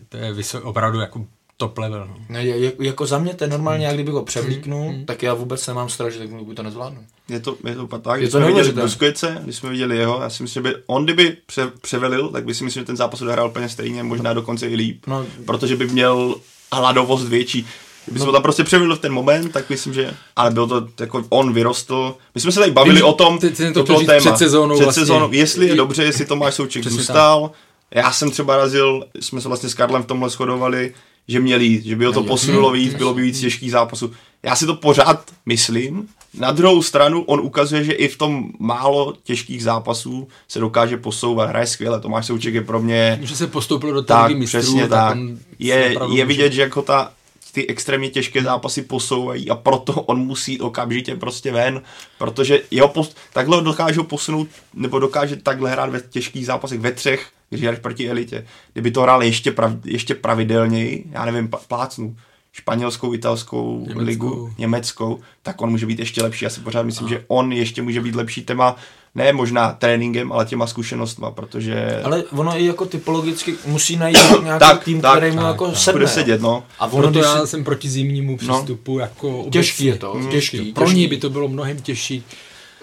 to je vysok, opravdu jako top level. No. Ne, je, jako za mě to je normálně, jak kdyby ho převlíknu, tak já vůbec nemám strach, že tak to nezvládnu. Je to, je to tak, Je když to jsme viděli. Busquetse, když jsme viděli jeho, já si myslím, že by, on kdyby pře, převelil, tak by si myslím, že ten zápas odehrál úplně stejně, možná dokonce i líp, No. protože by měl hladovost větší. Kdyby no. se ho tam prostě převelil v ten moment, tak myslím, že, ale bylo to jako on vyrostl. My jsme se tady bavili Vím, o tom, ty- ty to bylo říct téma. před sezónou před vlastně. sezónou, jestli je dobře, jestli Tomáš Souček zůstal. Já jsem třeba razil, jsme se vlastně s Karlem v tomhle shodovali, že měl jít, že by ho to posunulo víc, bylo by víc těžkých zápasů. Já si to pořád myslím. Na druhou stranu on ukazuje, že i v tom málo těžkých zápasů se dokáže posouvat. Hraje skvěle. Tomáš Souček je pro mě Že se postoupilo do tak, mistrů, přesně tak. se Je, je vidět, že jako ta, ty extrémně těžké zápasy posouvají a proto on musí jít okamžitě prostě ven, protože jeho post, takhle dokážou posunout, nebo dokáže takhle hrát ve těžkých zápasech ve třech, když hraješ proti elitě. Kdyby to hrál ještě, prav, ještě pravidelněji, já nevím, plácnu, španělskou, italskou Německou. ligu, německou, tak on může být ještě lepší. Já si pořád myslím, že on ještě může být lepší téma, ne možná tréninkem, ale těma zkušenostma, protože Ale ono i jako typologicky musí najít nějaký Tak, tým, tak, který mu tak, jako tak. sedne. bude sedět, no. A ono, Proto když já si, jsem proti zimnímu přístupu jako Těžký je obecně. to, těžký, Pro těžký. něj by to bylo mnohem těžší.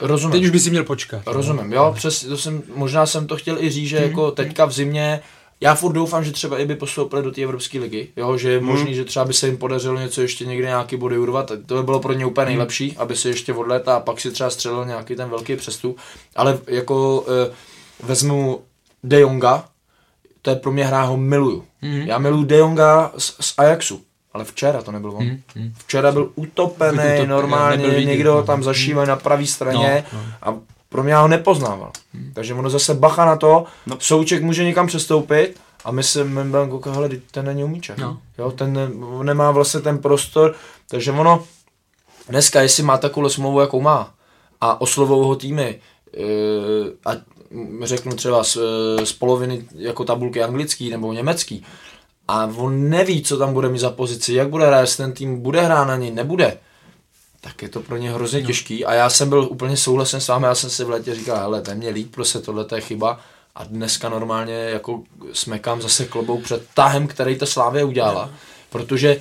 rozumím. Teď už by si měl počkat. Rozumím, jo, přes, to jsem, možná jsem to chtěl i říct, že jako teďka v zimě, já furt doufám, že třeba i by postoupili do té Evropské ligy, jo, že je možný, že třeba by se jim podařilo něco ještě někde nějaký body urvat, to by bylo pro ně úplně nejlepší, aby si ještě odlet a pak si třeba střelil nějaký ten velký přestup, ale jako e, vezmu De Jonga, to je pro mě hra, ho miluju. Já miluju De Jonga z, z Ajaxu, ale včera to nebyl on. Včera byl utopený, utopený, normálně, nebyl vidět, někdo ho no. tam zašíval na pravé straně No, no. a pro mě já ho nepoznával. Takže ono zase bacha na to, no. Souček může někam přestoupit a my se my budeme koukat, hele, ten není umíček. No. Jo, ten ne, on nemá vlastně ten prostor, takže ono dneska, jestli má takovou smlouvu, jakou má a oslovou ho týmy, eh, a řeknu třeba z, eh, z poloviny jako tabulky anglický nebo německý, a on neví, co tam bude mít za pozici, jak bude hrát, jestli ten tým bude hrát na něj, nebude, tak je to pro ně hrozně no. těžký. A já jsem byl úplně souhlasen s vámi, já jsem si v letě říkal, hele, ten mě líp, prostě tohle je chyba. A dneska normálně jako smekám zase klobou před tahem, který ta Slávě udělala. Protože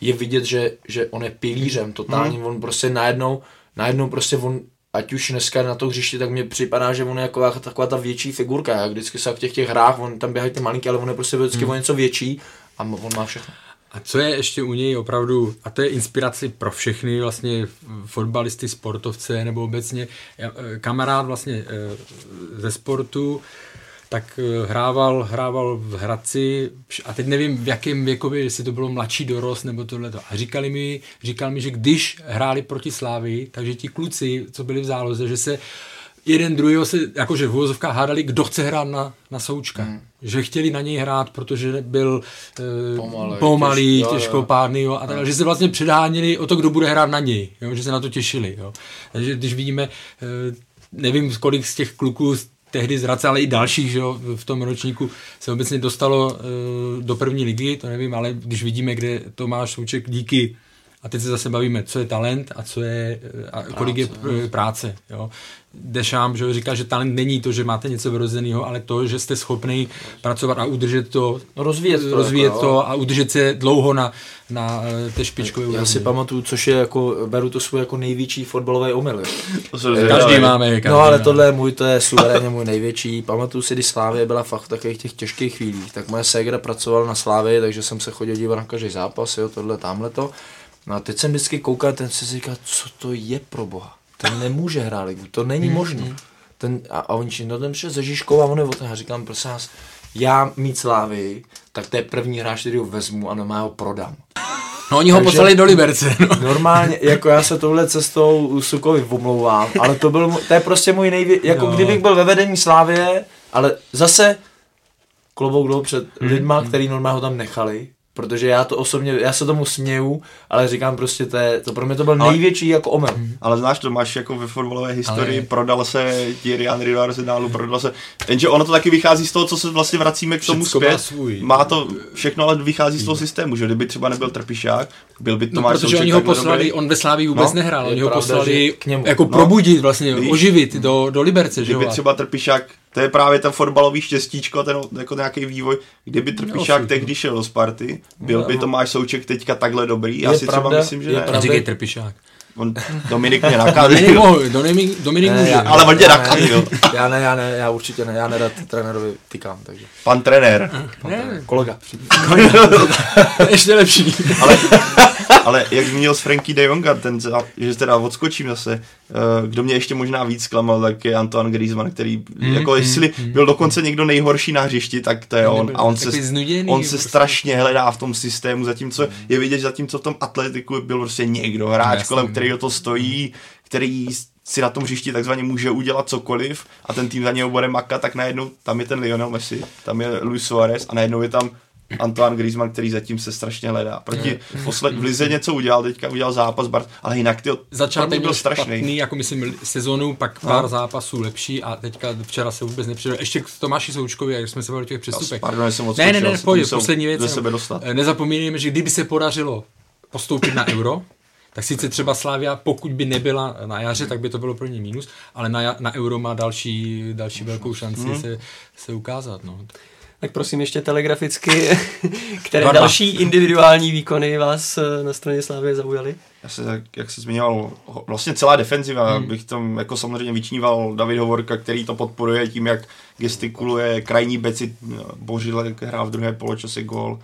je vidět, že, že on je pilířem totálním, on prostě najednou, najednou prostě on, ať už dneska na to hřišti, tak mně připadá, že on je jako taková ta větší figurka, jak vždycky se v těch těch hrách, on tam běhají ty malinký, ale on je prostě vždycky o něco větší a on má všechno. A co je ještě u něj opravdu, a to je inspirace pro všechny vlastně fotbalisty, sportovce nebo obecně, eh, kamarád vlastně eh, ze sportu, tak eh, hrával, hrával v Hradci a teď nevím v jakém věkově, jestli to bylo mladší dorost nebo tohleto. A říkali mi, říkal mi, že když hráli proti Slávii, takže ti kluci, co byli v záloze, že se jeden druhýho se, jakože v úvozovkách hádali, kdo chce hrát na, na Součka. Hmm. Že chtěli na něj hrát, protože byl e, pomalý, pomalý těž, těžkopádný jo, a tak, že se vlastně předháněli o to, kdo bude hrát na něj, jo, že se na to těšili. Jo. Takže když vidíme, e, nevím, kolik z těch kluků tehdy z Hradce, ale i dalších, že jo, v tom ročníku se obecně dostalo e, do první ligy, to nevím, ale když vidíme, kde Tomáš Souček díky a teď se zase bavíme, co je talent a co je, a kolik je práce. Jo. Dešám, že říká, že talent není to, že máte něco vyrozeného, ale to, že jste schopný pracovat a udržet to, no, rozvíjet to, rozvíjet jako, to a udržet se dlouho na, na eh, té špičkové Já si pamatuju, což je jako, beru to svůj jako největší fotbalový omyl. Každý máme. Každý no ale tohle je můj, to je suverénně můj největší. Pamatuju si, když Slávě byla fakt v takových těch těžkých chvílích, tak moje ségra pracovala na Slávě, takže jsem se chodil dívat na každý zápas, jo, tohle, tamhle to. No a teď jsem vždycky koukal, ten si říká, co to je pro boha. Ten nemůže hrát ligu, to není hmm. možné. Ten, a, a oni no ten přišel ze Žižkova, on je o ten, já říkám, prosím vás, já mít slávy, tak to je první hráč, který ho vezmu a normálně ho prodám. No oni ho Takže poslali do Liberce. No. Normálně, jako já se touhle cestou Sukovi omlouvám, ale to, byl, to je prostě můj nejvě... Jako jo. kdybych byl ve vedení Slávě, ale zase klobouk dolů před hmm. lidma, který normálně ho tam nechali, Protože já to osobně, já se tomu směju, ale říkám prostě, to, je, to pro mě to byl ale, největší jako omyl. Mhm. Ale znáš to, máš jako ve fotbalové historii, ale... prodal se Thierry Henry do Arsenalu, prodal se, jenže ono to taky vychází z toho, co se vlastně vracíme k tomu Všechno zpět. Má, svůj. má to všechno, ale vychází z toho systému, že kdyby třeba nebyl Trpišák, byl by to no, protože oni ho poslali, dobrý. on ve Slávii vůbec no, nehrál, oni ho poslali k němu. jako no, probudit vlastně, víš, oživit do, do Liberce. Kdyby že třeba Trpišák to je právě ten fotbalový štěstíčko, ten jako nějaký vývoj. Kdyby Trpišák no, tehdy šel do Sparty, byl by Tomáš Souček teďka takhle dobrý? Já si třeba myslím, že je ne. Říkej Trpišák. On, Dominik mě nakazil. Dominik, Dominik ne, může. Já, ale on tě nakazil. Já ne, já ne, já určitě ne, já nerad trenérovi tykám, takže. Pan trenér. Pan ne. trenér. Kolega. Ještě lepší. ale, ale jak zmínil s Franky de Jonga, ten, že teda odskočím zase, eh, kdo mě ještě možná víc zklamal, tak je Antoine Griezmann, který, mm, jako mm, jestli mm, byl dokonce někdo nejhorší na hřišti, tak to je on. A on se, znuděný, on se prostě. strašně hledá v tom systému, zatímco mm. je vidět, že zatímco v tom atletiku byl prostě někdo, hráč, Jasný. kolem kterého to stojí, který si na tom hřišti takzvaně může udělat cokoliv a ten tým za něho bude makat, tak najednou tam je ten Lionel Messi, tam je Luis Suarez a najednou je tam Antoine Griezmann, který zatím se strašně hledá. Proti posled, v Lize něco udělal, teďka udělal zápas, Bart, ale jinak ty Začátek byl strašný. Špatný, jako myslím sezónu, pak pár no. zápasů lepší a teďka včera se vůbec nepřijde. Ještě k Tomáši Součkovi, jak jsme se bavili o těch přestupech. Pardon, jsem ne, ne, ne, pojď, poslední věc. Sebe dostat. Nezapomínejme, že kdyby se podařilo postoupit na euro, tak sice třeba Slávia, pokud by nebyla na jaře, tak by to bylo pro ně mínus, ale na, na euro má další, další velkou šanci hmm. se, se ukázat. No. Tak prosím ještě telegraficky, které Varma. další individuální výkony vás eh, na straně Slávy zaujaly? Já se, jak, jak se zmiňoval, vlastně celá defenziva, hmm. bych tam jako samozřejmě vyčníval David Hovorka, který to podporuje tím, jak gestikuluje, krajní beci, Božile hrál v druhé poločase gol.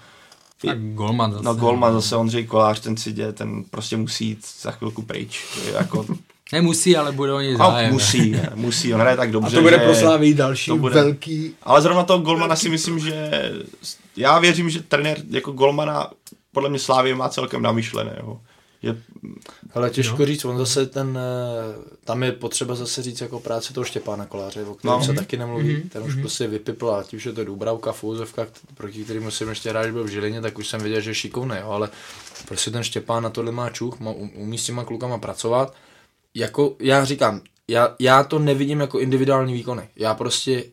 A golman zase. No golman zase Ondřej Kolář, ten si děje, ten prostě musí jít za chvilku pryč. Jako Nemusí, ale bude o něj zájem. No, musí, musí, on hraje tak dobře. A to bude pro Slávy další to bude. velký... Ale zrovna toho Golmana si myslím, že já věřím, že trenér jako Golmana podle mě Slávě má celkem namyšleného. Že... Ale těžko no. říct, on zase ten, eh, tam je potřeba zase říct jako práce toho Štěpána Koláře, o kterém no. se taky nemluví, mm-hmm. ten už mm-hmm. prostě vypipl a tím, že to je Dubravka, Fouzovka, proti kterým musím ještě hrát, byl v Žilině, tak už jsem viděl, že je šikovný, jo, ale prostě ten Štěpán na tohle má čuch, má, umí s těma klukama pracovat jako já říkám, já, já to nevidím jako individuální výkony. Já prostě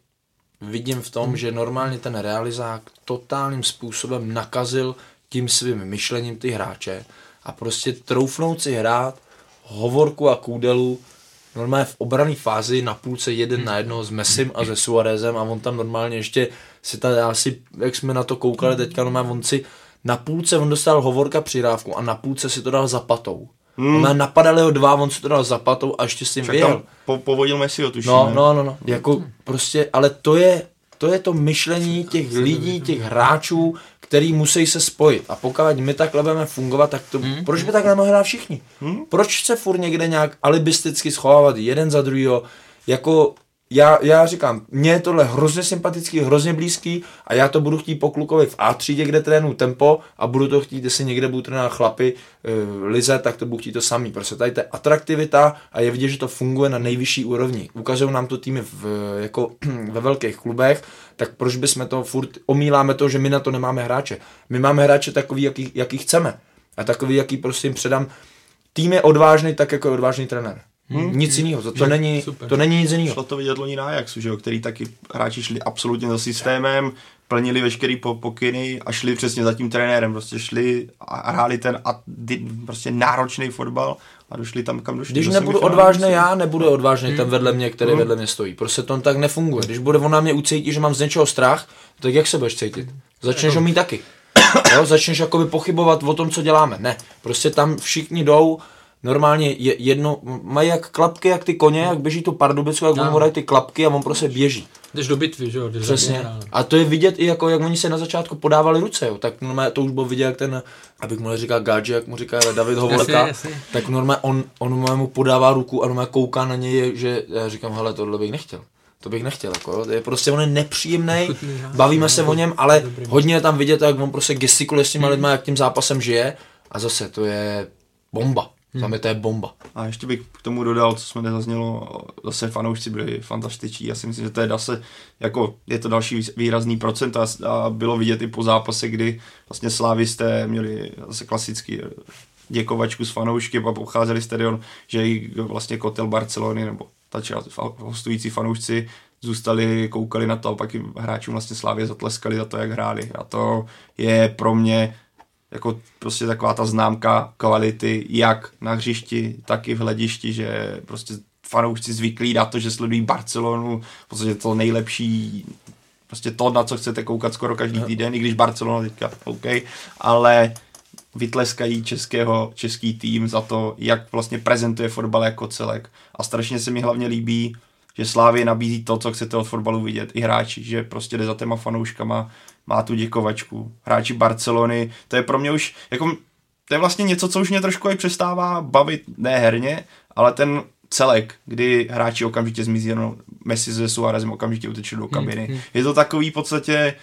vidím v tom, hmm. že normálně ten realizák totálním způsobem nakazil tím svým myšlením ty hráče a prostě troufnout si hrát hovorku a kůdelu normálně v obrané fázi na půlce jeden na jednoho s Messim a se Suarezem a on tam normálně ještě si tady asi, jak jsme na to koukali teďka, normálně on si na půlce on dostal hovorka přirávku a na půlce si to dal za patou. Hmm. On napadali ho dva, on se to dal zapatou a ještě s tím vyjel. Po, povodil Messi ho tuším. No, no, no, no. Jako prostě, ale to je, to je to myšlení těch lidí, těch hráčů, který musí se spojit. A pokud my takhle budeme fungovat, tak to, hmm. proč by takhle mohli hrát všichni? Hmm. Proč se furt někde nějak alibisticky schovávat jeden za druhýho? Jako já, já říkám, mně je tohle hrozně sympatický, hrozně blízký a já to budu chtít po klukovi v A třídě, kde trénu tempo a budu to chtít, jestli někde budu trénovat chlapy, uh, lize, tak to budu chtít to samý. Prostě tady ta atraktivita a je vidět, že to funguje na nejvyšší úrovni. Ukazují nám to týmy v, jako ve velkých klubech, tak proč bychom to furt omíláme to, že my na to nemáme hráče. My máme hráče takový, jaký, jaký chceme. A takový, jaký prostě jim předám. Tým je odvážný tak, jako je odvážný trenér. Hmm. Nic jiného, to, to, není, to není nic jiného. Šlo to vidět loni na Ajaxu, že jo, který taky hráči šli absolutně za systémem, plnili veškerý pokyny a šli přesně za tím trenérem, prostě šli a hráli ten a, prostě náročný fotbal a došli tam, kam došli. Když nebudu odvážný já, nebude odvážný hmm. ten vedle mě, který hmm. vedle mě stojí. Prostě to tak nefunguje. Když bude on na mě ucítit, že mám z něčeho strach, tak jak se budeš cítit? Začneš ho mít taky. Jo, začneš jakoby pochybovat o tom, co děláme. Ne, prostě tam všichni jdou, normálně je jedno, mají jak klapky, jak ty koně, jak běží tu pardubicu, jak no. oni ty klapky a on prostě běží. Jdeš do bitvy, že jo? Přesně. A to je vidět i jako, jak oni se na začátku podávali ruce, jo. Tak normálně to už bylo vidět, jak ten, abych mu říkal Gadži, jak mu říká David Hovolka, tak normálně on, on mu podává ruku a normálně kouká na něj, že já říkám, hele, tohle bych nechtěl. To bych nechtěl, jako, jo. je prostě on je nepříjemný, bavíme se o něm, ale hodně je tam vidět, jak on prostě gestikuluje s těma hmm. lidma, jak tím zápasem žije a zase to je bomba. Hmm. Tam je to je bomba. A ještě bych k tomu dodal, co jsme nezaznělo, zase fanoušci byli fantastiční. Já si myslím, že to je zase, jako je to další výrazný procent a, a bylo vidět i po zápase, kdy vlastně slávisté měli zase klasický děkovačku s fanoušky a pocházeli stadion, že i vlastně kotel Barcelony nebo ta část, hostující fanoušci zůstali, koukali na to a pak jim hráčům vlastně Slávě zatleskali za to, jak hráli. A to je pro mě jako prostě taková ta známka kvality, jak na hřišti, tak i v hledišti, že prostě fanoušci zvyklí na to, že sledují Barcelonu, v podstatě to nejlepší, prostě to, na co chcete koukat skoro každý týden, i když Barcelona teďka OK, ale vytleskají českého, český tým za to, jak vlastně prezentuje fotbal jako celek. A strašně se mi hlavně líbí, že Slávě nabízí to, co chcete od fotbalu vidět, i hráči, že prostě jde za těma fanouškama, má tu děkovačku. Hráči Barcelony, to je pro mě už, jako, to je vlastně něco, co už mě trošku i přestává bavit, ne herně, ale ten celek, kdy hráči okamžitě zmizí, no, Messi ze Suárezem okamžitě utečou do kabiny. Hmm, hmm. Je to takový v podstatě,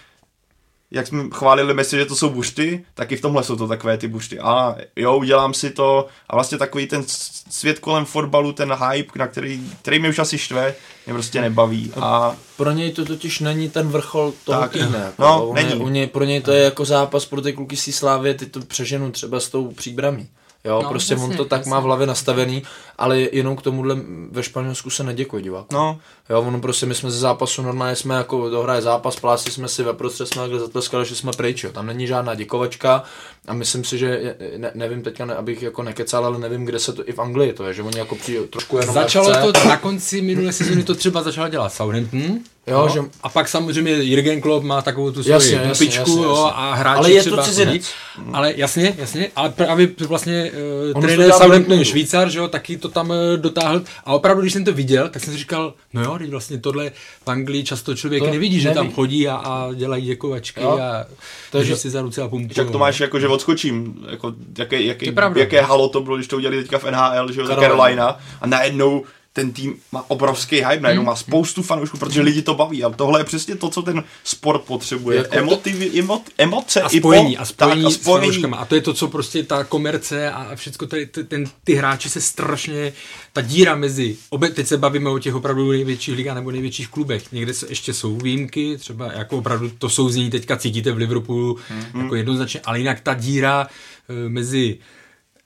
jak jsme chválili Messi, že to jsou bušty, tak i v tomhle jsou to takové ty bušty. A jo, udělám si to a vlastně takový ten svět kolem fotbalu, ten hype, na který, který mě už asi štve, mě prostě nebaví. A... Pro něj to totiž není ten vrchol toho tak, týdne. Jako, no, není. U něj, pro něj to je jako zápas pro ty kluky si Slávě, ty to přeženu třeba s tou příbramí. Jo, no, prostě jasně, on to tak jasně. má v hlavě nastavený, ale jenom k tomuhle ve Španělsku se neděkuje divákům. No. Jo, ono prostě my jsme ze zápasu normálně jsme jako dohraje zápas, plásli jsme si ve prostřed, jsme takhle zatleskali, že jsme pryč, jo. Tam není žádná děkovačka a myslím si, že ne, nevím teďka, ne, abych jako nekecal, ale nevím, kde se to i v Anglii to je, že oni jako přijde trošku jenom Začalo FC. to na konci minulé sezóny to třeba začalo dělat Southampton, Jo, no, že... A pak samozřejmě Jürgen Klopp má takovou tu svoji jasně, jasně, jo, jasně. a hráči Ale je třeba to cizinec. Ale jasně, jasně, ale právě vlastně uh, trenér Southampton Švýcar, že jo, taky to tam uh, dotáhl a opravdu, když jsem to viděl, tak jsem si říkal, no jo, teď vlastně tohle v Anglii často člověk to nevidí, že neví. tam chodí a, a dělají děkovačky jo. a takže si za ruce a pumpují. Tak to máš jako, že odskočím, jako, jaké, jaké, jaké halo to bylo, když to udělali teďka v NHL, že jo, Carolina a najednou ten tým má obrovský hype, najednou má spoustu fanoušků, protože lidi to baví. A tohle je přesně to, co ten sport potřebuje. Jako Emotiv, emo, emoce a spojení, i po, a spojení, tak, a spojení. s A to je to, co prostě ta komerce a všechno tady, ten, ty hráči se strašně, ta díra mezi, obě, teď se bavíme o těch opravdu největších ligách nebo největších klubech. Někde se ještě jsou výjimky, třeba jako opravdu to souznění teďka cítíte v Liverpoolu mm-hmm. jako jednoznačně, ale jinak ta díra e, mezi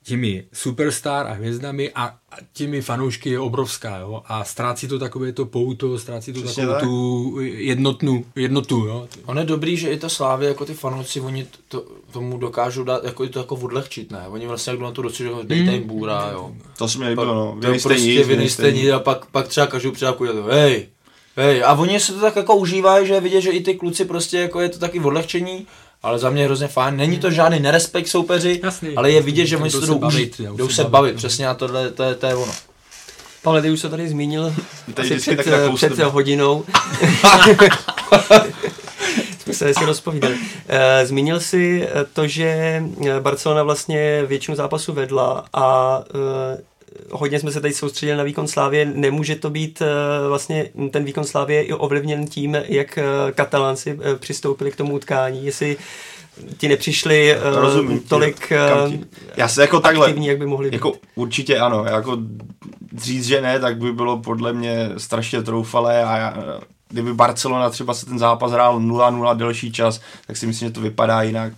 těmi superstar a hvězdami a těmi fanoušky je obrovská, jo, a ztrácí to takové to pouto, ztrácí to Přesně takovou tak. tu jednotnu, jednotu, jo. On je dobrý, že i to Slávě, jako ty fanoušci, oni to, tomu dokážou dát, jako to jako odlehčit, ne, oni vlastně jak na to docíli, dejte jim bůra, jo. To jsme měli bylo, no, vy nejste prostě, vy nejste nic, a pak, pak třeba každou předávku je to, hej, hej, a oni se to tak jako užívají, že vidět, že i ty kluci prostě jako je to taky odlehčení, ale za mě hrozně fajn. Není to žádný nerespekt soupeři, Jasný, ale je vidět, že oni se jdou bavit, užít, jdou se bavit, přesně a tohle to je, to je ono. Pavle, ty už se tady zmínil tady asi před, před hodinou. to se hezky rozpovídali. Eh, zmínil si eh, to, že eh, Barcelona vlastně většinu zápasu vedla a hodně jsme se tady soustředili na výkon Slávě. Nemůže to být vlastně ten výkon Slávě i ovlivněn tím, jak katalánci přistoupili k tomu utkání, jestli ti nepřišli Rozumím, tolik ti, já se jako takhle, aktivní, jak by mohli být. Jako určitě ano, jako říct, že ne, tak by bylo podle mě strašně troufalé a já, kdyby Barcelona třeba se ten zápas hrál 0-0 delší čas, tak si myslím, že to vypadá jinak.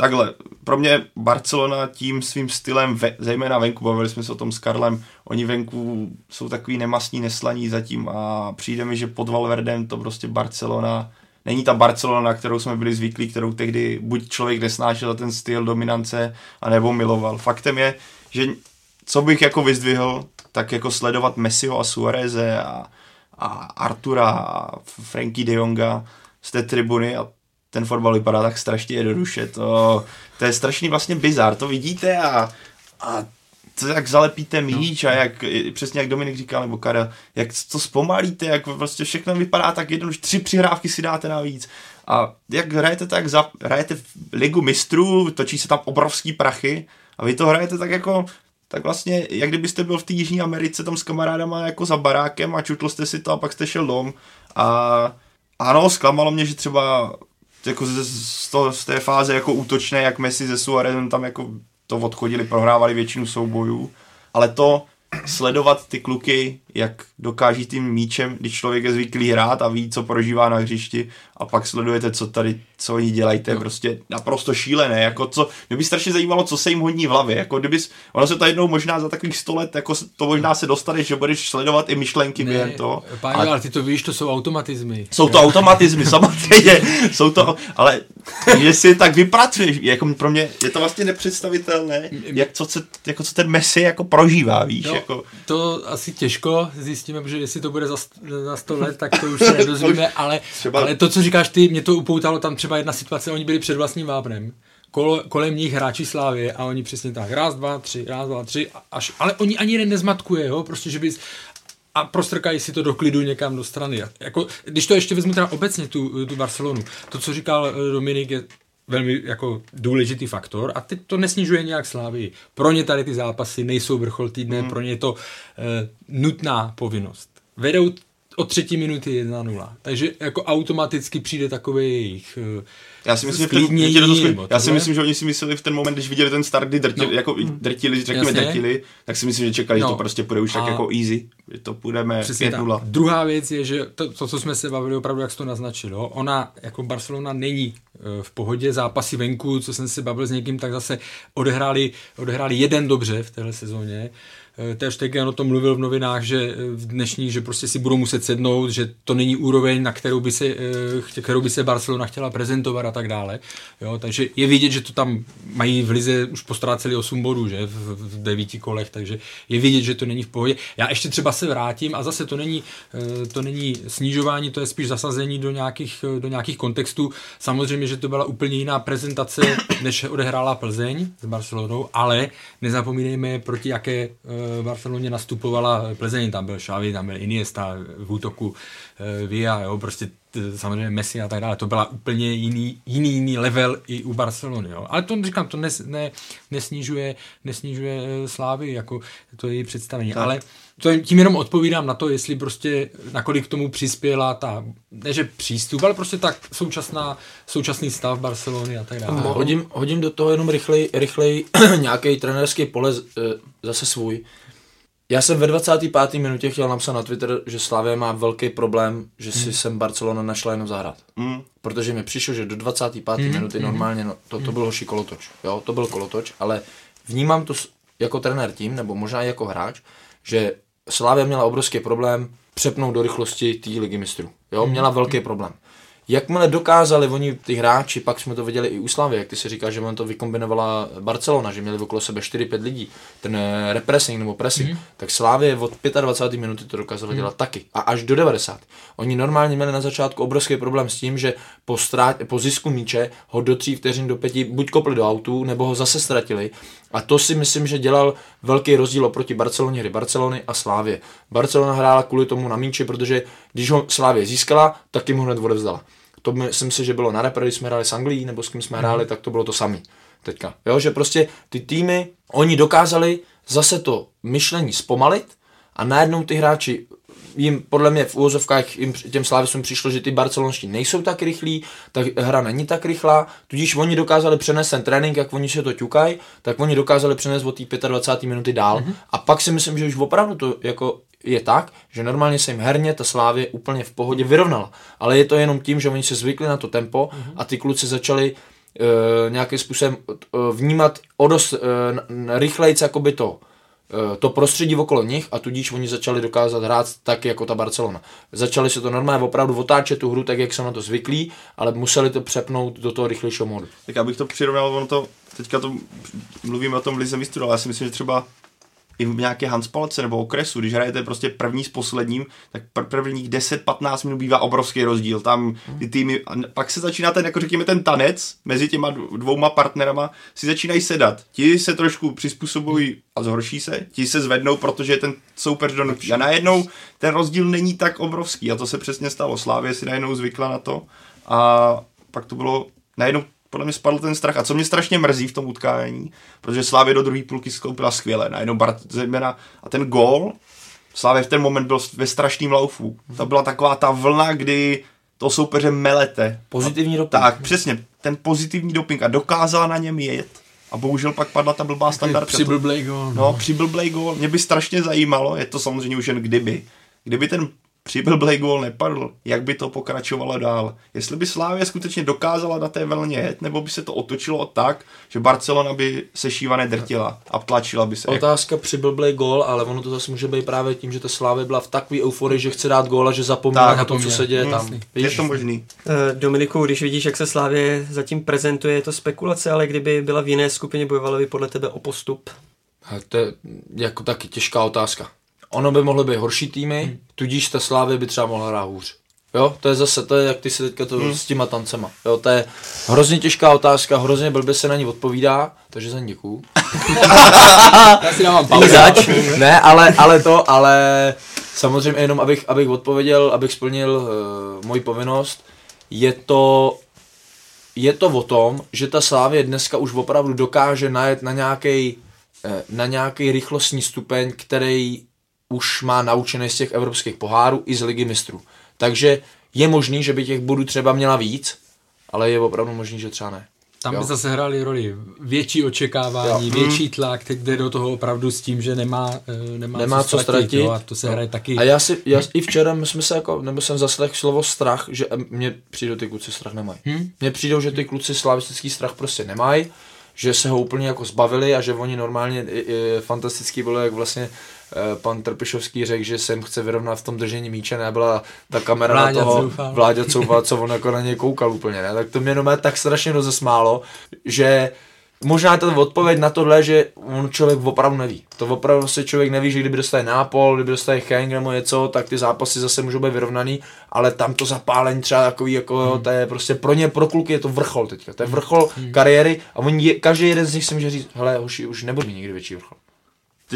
Takhle, pro mě Barcelona tím svým stylem, ve, zejména venku, bavili jsme se o tom s Karlem, oni venku jsou takový nemastní, neslaní zatím a přijde mi, že pod Valverdem to prostě Barcelona, není ta Barcelona, na kterou jsme byli zvyklí, kterou tehdy buď člověk nesnášel ten styl dominance, anebo miloval. Faktem je, že co bych jako vyzdvihl, tak jako sledovat Messiho a Suareze a a Artura a Frankie de Jonga z té tribuny a ten fotbal vypadá tak strašně jednoduše. To, to je strašný vlastně bizar, to vidíte a, a to, jak zalepíte míč no. a jak, přesně jak Dominik říkal, nebo Karel, jak to zpomalíte, jak vlastně všechno vypadá tak jednoduše, tři přihrávky si dáte navíc. A jak hrajete tak, za, hrajete v ligu mistrů, točí se tam obrovský prachy a vy to hrajete tak jako tak vlastně, jak kdybyste byl v té Jižní Americe tam s kamarádama jako za barákem a čutl jste si to a pak jste šel dom. A ano, zklamalo mě, že třeba jako z, z, to, z té fáze jako útočné, jak Messi ze Suarezem tam jako to odchodili, prohrávali většinu soubojů, ale to sledovat ty kluky, jak dokáží tím míčem, když člověk je zvyklý hrát a ví, co prožívá na hřišti a pak sledujete, co tady, co oni dělají, to je no. prostě naprosto šílené, jako co, mě by strašně zajímalo, co se jim hodí v hlavě, jako kdybys, ono se to jednou možná za takových sto let, jako to možná se dostane, že budeš sledovat i myšlenky ne, během toho. Páni, ale, ale ty to víš, to jsou automatizmy. Jsou to automatizmy, samozřejmě, jsou to, ale že si tak vypracuješ, jako pro mě je to vlastně nepředstavitelné, jak co, se, jako co ten Messi jako prožívá, víš, no, jako. To asi těžko zjistíme, protože jestli to bude za, za 100 let, tak to už se nedozvíme, ale, třeba... ale to, co říkáš ty, mě to upoutalo tam třeba jedna situace, oni byli před vlastním vápnem, kolo, kolem nich hráči Slávy a oni přesně tak, raz, dva, tři, raz, dva, tři, až, ale oni ani jeden nezmatkuje, jo, prostě, že bys, a prostrkají si to do klidu někam do strany. Jako, když to ještě vezmu teda obecně tu, tu Barcelonu, to, co říkal eh, Dominik, je velmi jako důležitý faktor a teď to nesnižuje nějak slávy. Pro ně tady ty zápasy nejsou vrchol týdne, mm. pro ně je to e, nutná povinnost. Vedou od třetí minuty 1-0. Takže jako automaticky přijde takový jejich uh, já si myslím, že ten, já si myslím, že oni si mysleli v ten moment, když viděli ten start, kdy drtili, no. jako drtili, řekněme Jasně. drtili, tak si myslím, že čekali, no. že to prostě půjde už tak jako easy, že to půjdeme 5-0. Druhá věc je, že to, to, co jsme se bavili opravdu, jak jsi to naznačil, jo? ona jako Barcelona není eh, v pohodě, zápasy venku, co jsem se bavil s někým, tak zase odehráli, odehráli jeden dobře v téhle sezóně, Eh, Ter Stegen o tom mluvil v novinách, že eh, v dnešní, že prostě si budou muset sednout, že to není úroveň, na kterou by se, eh, kterou by se Barcelona chtěla prezentovat a tak dále. Jo, takže je vidět, že to tam mají v lize už postráceli 8 bodů, že v, v devíti kolech, takže je vidět, že to není v pohodě. Já ještě třeba se vrátím a zase to není, to není snižování, to je spíš zasazení do nějakých, do nějakých kontextů. Samozřejmě, že to byla úplně jiná prezentace, než odehrála Plzeň s Barcelonou, ale nezapomínejme, proti jaké Barceloně nastupovala Plzeň, tam byl Xavi, tam byl Iniesta v útoku eh, Via, jo, prostě samozřejmě Messi a tak dále, to byla úplně jiný, jiný, jiný level i u Barcelony, jo. Ale to říkám, to nes, ne, nesnižuje, nesnižuje eh, slávy, jako to je její představení, tak. ale to tím jenom odpovídám na to, jestli prostě nakolik k tomu přispěla ta, ne že přístup, ale prostě tak současná, současný stav Barcelony a tak dále. Hodím, hodím do toho jenom rychlej, rychlej nějaký trenerský pole eh, zase svůj. Já jsem ve 25. minutě chtěl napsat na Twitter, že Slavia má velký problém, že si hmm. sem Barcelona našla jenom zahrát. Hmm. Protože mi přišlo, že do 25. Hmm. minuty hmm. normálně, no, to, to byl hoší kolotoč. Jo, to byl kolotoč, ale vnímám to jako trenér tím, nebo možná i jako hráč, že Slavia měla obrovský problém přepnout do rychlosti té ligy mistrů. Jo, měla velký problém. Jakmile dokázali oni, ty hráči, pak jsme to viděli i u Slavy, jak ty si říkáš, že on to vykombinovala Barcelona, že měli okolo sebe 4-5 lidí, ten eh, repressing nebo pressing, mm. tak Slávě od 25. minuty to dokázali mm. dělat taky. A až do 90. Oni normálně měli na začátku obrovský problém s tím, že po, strát, po zisku míče ho do 3 vteřin do 5 buď kopli do autu, nebo ho zase ztratili. A to si myslím, že dělal velký rozdíl oproti Barceloně hry Barcelony a Slávě. Barcelona hrála kvůli tomu na míči, protože když ho Slávě získala, tak jim ho hned odevzdala to myslím si, že bylo na repre, když jsme hráli s Anglií, nebo s kým jsme hráli, tak to bylo to samé teďka. Jo, že prostě ty týmy, oni dokázali zase to myšlení zpomalit a najednou ty hráči jim podle mě v úvozovkách jim, těm Slávisům přišlo, že ty barcelonští nejsou tak rychlí, tak hra není tak rychlá, tudíž oni dokázali přenést ten trénink, jak oni se to ťukají, tak oni dokázali přenést od té 25. minuty dál. Mm-hmm. A pak si myslím, že už opravdu to jako je tak, že normálně se jim herně ta Slávě úplně v pohodě vyrovnala. Ale je to jenom tím, že oni se zvykli na to tempo a ty kluci začali uh, nějakým způsobem uh, vnímat o dost uh, rychlejc jakoby to to prostředí okolo nich a tudíž oni začali dokázat hrát tak jako ta Barcelona. Začali se to normálně opravdu otáčet tu hru tak, jak jsou na to zvyklí, ale museli to přepnout do toho rychlejšího modu. Tak abych to přirovnal, ono to, teďka to mluvíme o tom Lize mistrů, ale já si myslím, že třeba i v nějaké Hanspalce nebo okresu, když hrajete prostě první s posledním, tak pr- prvních 10-15 minut bývá obrovský rozdíl. Tam ty týmy, a pak se začíná ten, jako řekněme, ten tanec mezi těma dvouma partnerama si začínají sedat. Ti se trošku přizpůsobují a zhorší se, ti se zvednou, protože ten soupeř donutí. A najednou ten rozdíl není tak obrovský a to se přesně stalo. Slávě si najednou zvykla na to a pak to bylo najednou podle mě spadl ten strach. A co mě strašně mrzí v tom utkání, protože Slávě do druhé půlky skoupila skvěle, najednou Bart, zejména, a ten gól, Slávě v ten moment byl ve strašným laufu. To byla taková ta vlna, kdy to soupeře melete. Pozitivní doping. Tak, přesně, ten pozitivní doping a dokázala na něm jet. A bohužel pak padla ta blbá standardka. Přiblblej gól. No, no přiblblej gól. Mě by strašně zajímalo, je to samozřejmě už jen kdyby, kdyby ten přiblblej gól nepadl, jak by to pokračovalo dál. Jestli by Slávě skutečně dokázala na té vlně jet, nebo by se to otočilo tak, že Barcelona by se šíva nedrtila a tlačila by se. Otázka přiblblej gól, ale ono to zase může být právě tím, že ta Slávě byla v takové euforii, že chce dát gól a že zapomněla na to, co se děje tam. Hm, je to možný. Uh, Dominiku, když vidíš, jak se Slávě zatím prezentuje, je to spekulace, ale kdyby byla v jiné skupině, bojovala by podle tebe o postup? To je jako taky těžká otázka. Ono by mohly být horší týmy, hmm. tudíž ta Slávě by třeba mohla hrát hůř. Jo, to je zase, to je jak ty si teďka to hmm. s těma tancema. Jo, to je hrozně těžká otázka, hrozně blbě se na ní odpovídá, takže za ní děkuju. Já si dávám pauzu. ne, ale, ale to, ale samozřejmě jenom abych, abych odpověděl, abych splnil uh, moji povinnost, je to je to o tom, že ta Slávě dneska už opravdu dokáže najet na nějaký eh, na nějaký rychlostní stupeň, který už má naučené z těch evropských pohárů i z ligy mistrů. Takže je možný, že by těch bodů třeba měla víc, ale je opravdu možný, že třeba ne. Tam jo. by zase hráli roli větší očekávání, jo. větší hmm. tlak, teď jde do toho opravdu s tím, že nemá, eh, nemá, nemá co, ztratit. ztratit jo, a to se jo. hraje taky. A já si, já, i včera my jsme se jako, nebo jsem zaslech slovo strach, že mně přijde ty kluci strach nemají. Hmm? Mně přijde, že ty kluci slavistický strach prostě nemají, že se ho úplně jako zbavili a že oni normálně i, i, fantastický bylo, jak vlastně Eh, pan Trpišovský řekl, že jsem chce vyrovnat v tom držení míče, nebyla ta kamera Vláďa na toho Vláďa Coufal, co on jako na něj koukal úplně, ne? Tak to mě jenom tak strašně rozesmálo, že možná to odpověď na tohle, že on člověk opravdu neví. To opravdu se člověk neví, že kdyby dostane nápol, kdyby dostane Henk nebo něco, tak ty zápasy zase můžou být vyrovnaný, ale tam to zapálení třeba takový, jako hmm. to je prostě pro ně, pro kluky je to vrchol teďka. To je vrchol hmm. kariéry a oni, každý jeden z nich si může říct, hele, už, už nebude nikdy větší vrchol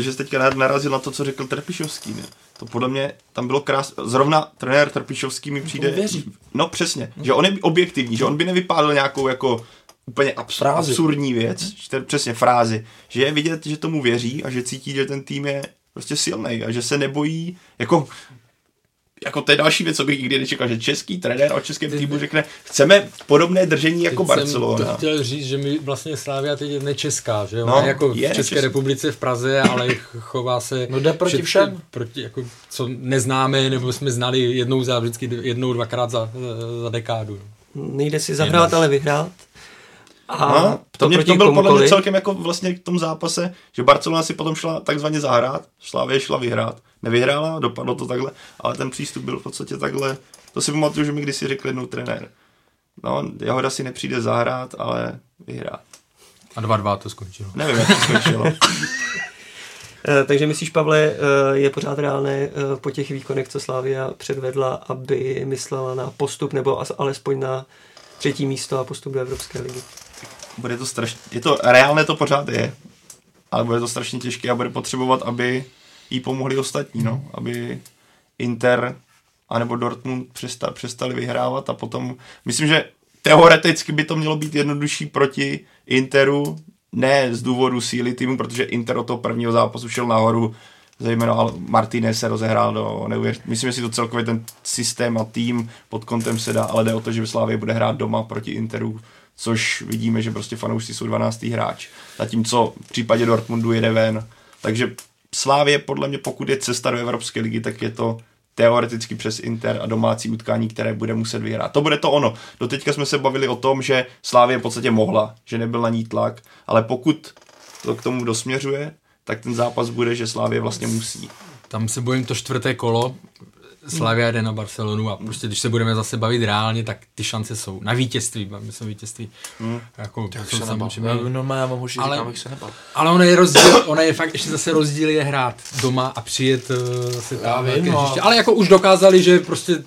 že jsi teďka narazil na to, co řekl Trpišovský. Ne? To podle mě tam bylo krásné. Zrovna trenér Trpišovský mi přijde... Věří. No přesně, že on je objektivní, že on by nevypálil nějakou jako úplně abs- frázi. absurdní věc, hmm. přesně frázi, že je vidět, že tomu věří a že cítí, že ten tým je prostě silný a že se nebojí, jako jako to je další věc, co bych nikdy nečekal, že český trenér o českém týmu řekne, chceme podobné držení jako teď Barcelona. Jsem to chtěl říct, že my vlastně Slávia teď je nečeská, že jo? No, jako je v České český. republice v Praze, ale chová se... No jde proti všem. Proti, jako, co neznáme, nebo jsme znali jednou za vždycky, jednou, dvakrát za, za dekádu. Nejde si zahrát, ale vyhrát. A no, to, mě, to byl podle mě celkem jako vlastně k tomu zápase, že Barcelona si potom šla takzvaně zahrát, Slávě šla vyhrát. Nevyhrála, dopadlo to takhle, ale ten přístup byl v podstatě takhle. To si pamatuju, že mi kdysi řekl jednou trenér. No, Jahoda si nepřijde zahrát, ale vyhrát. A 2-2 to skončilo. Nevím, jak to skončilo. Eh, takže myslíš, Pavle, eh, je pořád reálné eh, po těch výkonech, co Slávia předvedla, aby myslela na postup nebo alespoň na třetí místo a postup do Evropské ligy? bude to strašně, je to, reálné to pořád je, ale bude to strašně těžké a bude potřebovat, aby jí pomohli ostatní, no, aby Inter anebo Dortmund přesta, přestali vyhrávat a potom, myslím, že teoreticky by to mělo být jednodušší proti Interu, ne z důvodu síly týmu, protože Inter od toho prvního zápasu šel nahoru, zejména Martinez se rozehrál do neuvěř... Myslím, že si to celkově ten systém a tým pod kontem se dá, ale jde o to, že Slávě bude hrát doma proti Interu, což vidíme, že prostě fanoušci jsou 12. hráč. Zatímco v případě Dortmundu jede ven. Takže Slávě podle mě, pokud je cesta do Evropské ligy, tak je to teoreticky přes Inter a domácí utkání, které bude muset vyhrát. To bude to ono. Doteďka jsme se bavili o tom, že Slávě v podstatě mohla, že nebyl na ní tlak, ale pokud to k tomu dosměřuje, tak ten zápas bude, že Slávě vlastně musí. Tam se bojím to čtvrté kolo, Slavia jde na Barcelonu a prostě když se budeme zase bavit reálně, tak ty šance jsou na vítězství, myslím vítězství. Hmm. Jako, Tak jsou se samozřejmě. Já, no, já mám hoši, Ale- říkám, se nebal. ale ono je rozdíl, ono je fakt ještě zase rozdíl je hrát doma a přijet uh, zase Já tam vím, no. Ale jako už dokázali, že prostě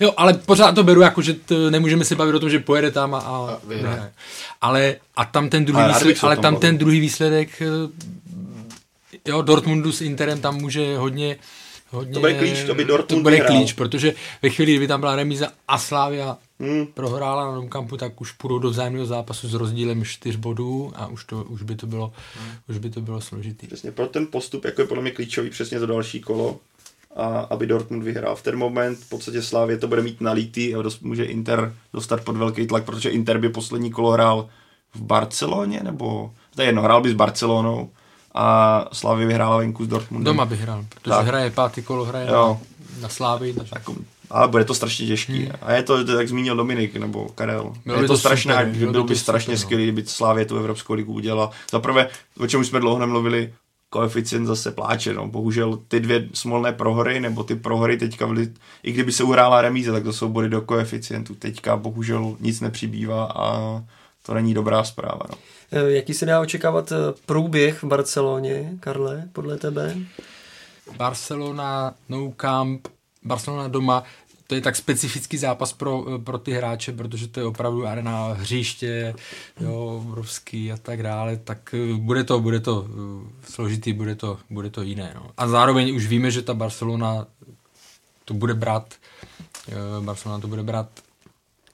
Jo, ale pořád to beru jako, že t, nemůžeme se bavit o tom, že pojede tam a, a vyhraje. vyhraje. Ale a tam ten druhý Ale výsledek, se ale tam bavil. ten druhý výsledek eh, jo, Dortmundu s Interem tam může hodně Hodně, To bude klíč, to by Dortmund To bude vyhrál. klíč, protože ve chvíli, kdyby tam byla remíza a Slávia Hmm. prohrála na Domkampu, tak už půjdou do vzájemného zápasu s rozdílem 4 bodů a už, to, už, by, to bylo, Hmm. už by to bylo složitý. Přesně pro ten postup, jako je podle mě klíčový přesně to další kolo, a aby Dortmund vyhrál. V ten moment v podstatě Slávě to bude mít nalitý a dost, může Inter dostat pod velký tlak, protože Inter by poslední kolo hrál v Barceloně, nebo to je jedno, hrál by s Barcelonou a Slávě vyhrála venku s Dortmundem. Doma by hrál, protože Tak. hraje pátý kolo, hraje Jo. na. Takže... Jako, ale bude to strašně těžký. Hmm. A je to, jak zmínil Dominik nebo Karel, Bylo je by to, to strašné, super, by bylo by byl to by strašně super, no. skvělý, kdyby Slávě tu Evropskou ligu udělala. Za prvé, o čem už jsme dlouho nemluvili, koeficient zase pláče. No. Bohužel ty dvě smolné prohry, nebo ty prohry teďka, byly, i kdyby se uhrála remíze, tak to jsou body do koeficientu. Teďka bohužel nic nepřibývá a to není dobrá zpráva. No. Eh, Jaký se dá očekávat eh, průběh v Barceloně, Karle, podle tebe? Barcelona, No Camp, Barcelona doma, to je tak specifický zápas pro, pro ty hráče, protože to je opravdu arena hřiště, jo, obrovský a tak dále, tak eh, bude to, bude to eh, složitý, bude to, bude to jiné. No. A zároveň už víme, že ta Barcelona to bude brát, eh, Barcelona to bude brát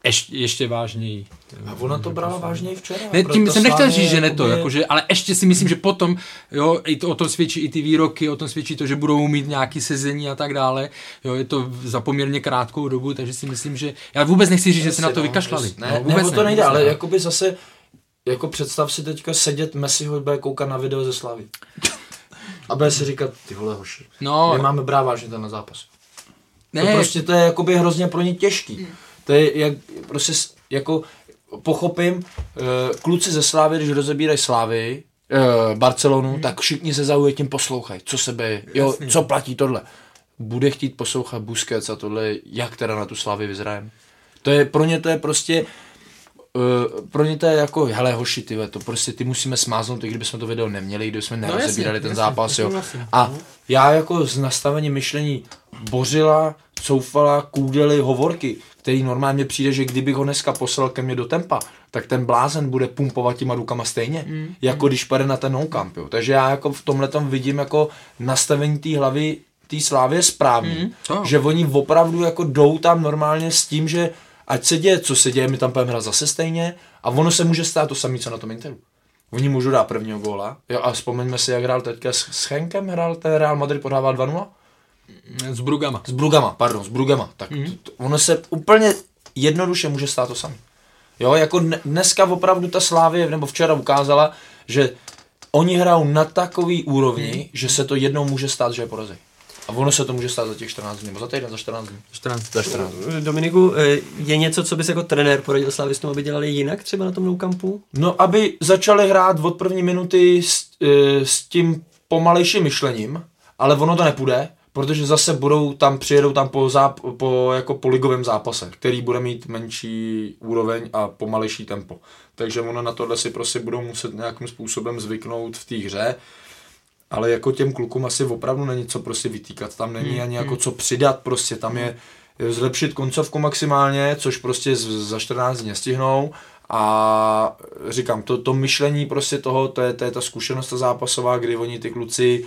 ještě, ještě vážněji. A ona to brala vážně i včera. Ne, tím jsem nechtěl říct, že ne to, jakože, ale ještě si myslím, že potom, jo, i to, o tom svědčí i ty výroky, o tom svědčí to, že budou mít nějaký sezení a tak dále, jo, je to za poměrně krátkou dobu, takže si myslím, že, já vůbec nechci říct, že se na to no, vykašlali. jasně. no, Ne, vůbec ne, to nejde, ale ne. jakoby zase, jako představ si teďka sedět Messiho, bude koukat na video ze Slavy. A bude si říkat, ty vole hoši, No, my máme brát vážně ten zápas. ne, To prostě to je jakoby hrozně pro ně těžký. To je jak, prostě jako pochopím, eh, kluci ze Slávy, když rozebírají Slávy, eh, Barcelonu, tak všichni se zaujuje tím poslouchají, co sebe, jo, co platí tohle. Bude chtít poslouchat Busquets a tohle, jak teda na tu Slávy vyzrajem. To je, pro ně to je prostě, Uh, pro ně to je jako, hele hoši, ty, to prostě ty musíme smáznout, i kdybychom to video neměli, kdyby jsme jasně, nerozebírali ten jasně, zápas, to jo. souhlasím. A já jako z nastavení myšlení Bořila, Coufala, Kůdely, Hovorky, který normálně přijde, že kdybych ho dneska poslal ke mně do tempa, tak ten blázen bude pumpovat těma rukama stejně, mm. jako když pade na ten no-camp, jo. Takže já jako v tomhle vidím jako nastavení té hlavy té slávě správný, Mm, to. že oni opravdu jako jdou tam normálně s tím, že ať se děje, co se děje, my tam budeme hrát zase stejně a ono se může stát to samé, co na tom Interu. Oni můžou dát prvního góla. Jo, a vzpomeňme si, jak hrál teďka s, s Chenkem, hrál ten Real Madrid, podával 2-0? S Brugama. S Brugama, pardon, s Brugama. Tak mm. to, ono se úplně jednoduše může stát to samé. Jo, jako dne- dneska opravdu ta Slávě, nebo včera ukázala, že oni hrajou na takový úrovni, mm. že se to jednou může stát, že je porazí. A ono se to může stát za těch 14 dní, nebo za týden, za 14 dní. 14. Za 14 dní. Dominiku, eh, je něco, co bys jako trenér poradil Slavistům, aby dělali jinak třeba na tom nou kampu? No, aby začali hrát od první minuty s, e, s tím pomalejším myšlením, ale ono to nepůjde, protože zase budou tam, přijedou tam po, záp, po, jako po ligovém zápase, který bude mít menší úroveň a pomalejší tempo. Takže ono na tohle si prostě budou muset nějakým způsobem zvyknout v té hře, ale jako těm klukům asi opravdu není co prostě vytýkat, tam není ani jako co přidat, prostě. Tam je zlepšit koncovku maximálně, což prostě z- za 14 dní nestihnou. A říkám, to, to myšlení prostě toho, to je, to je ta zkušenost ta zápasová, kdy oni ty kluci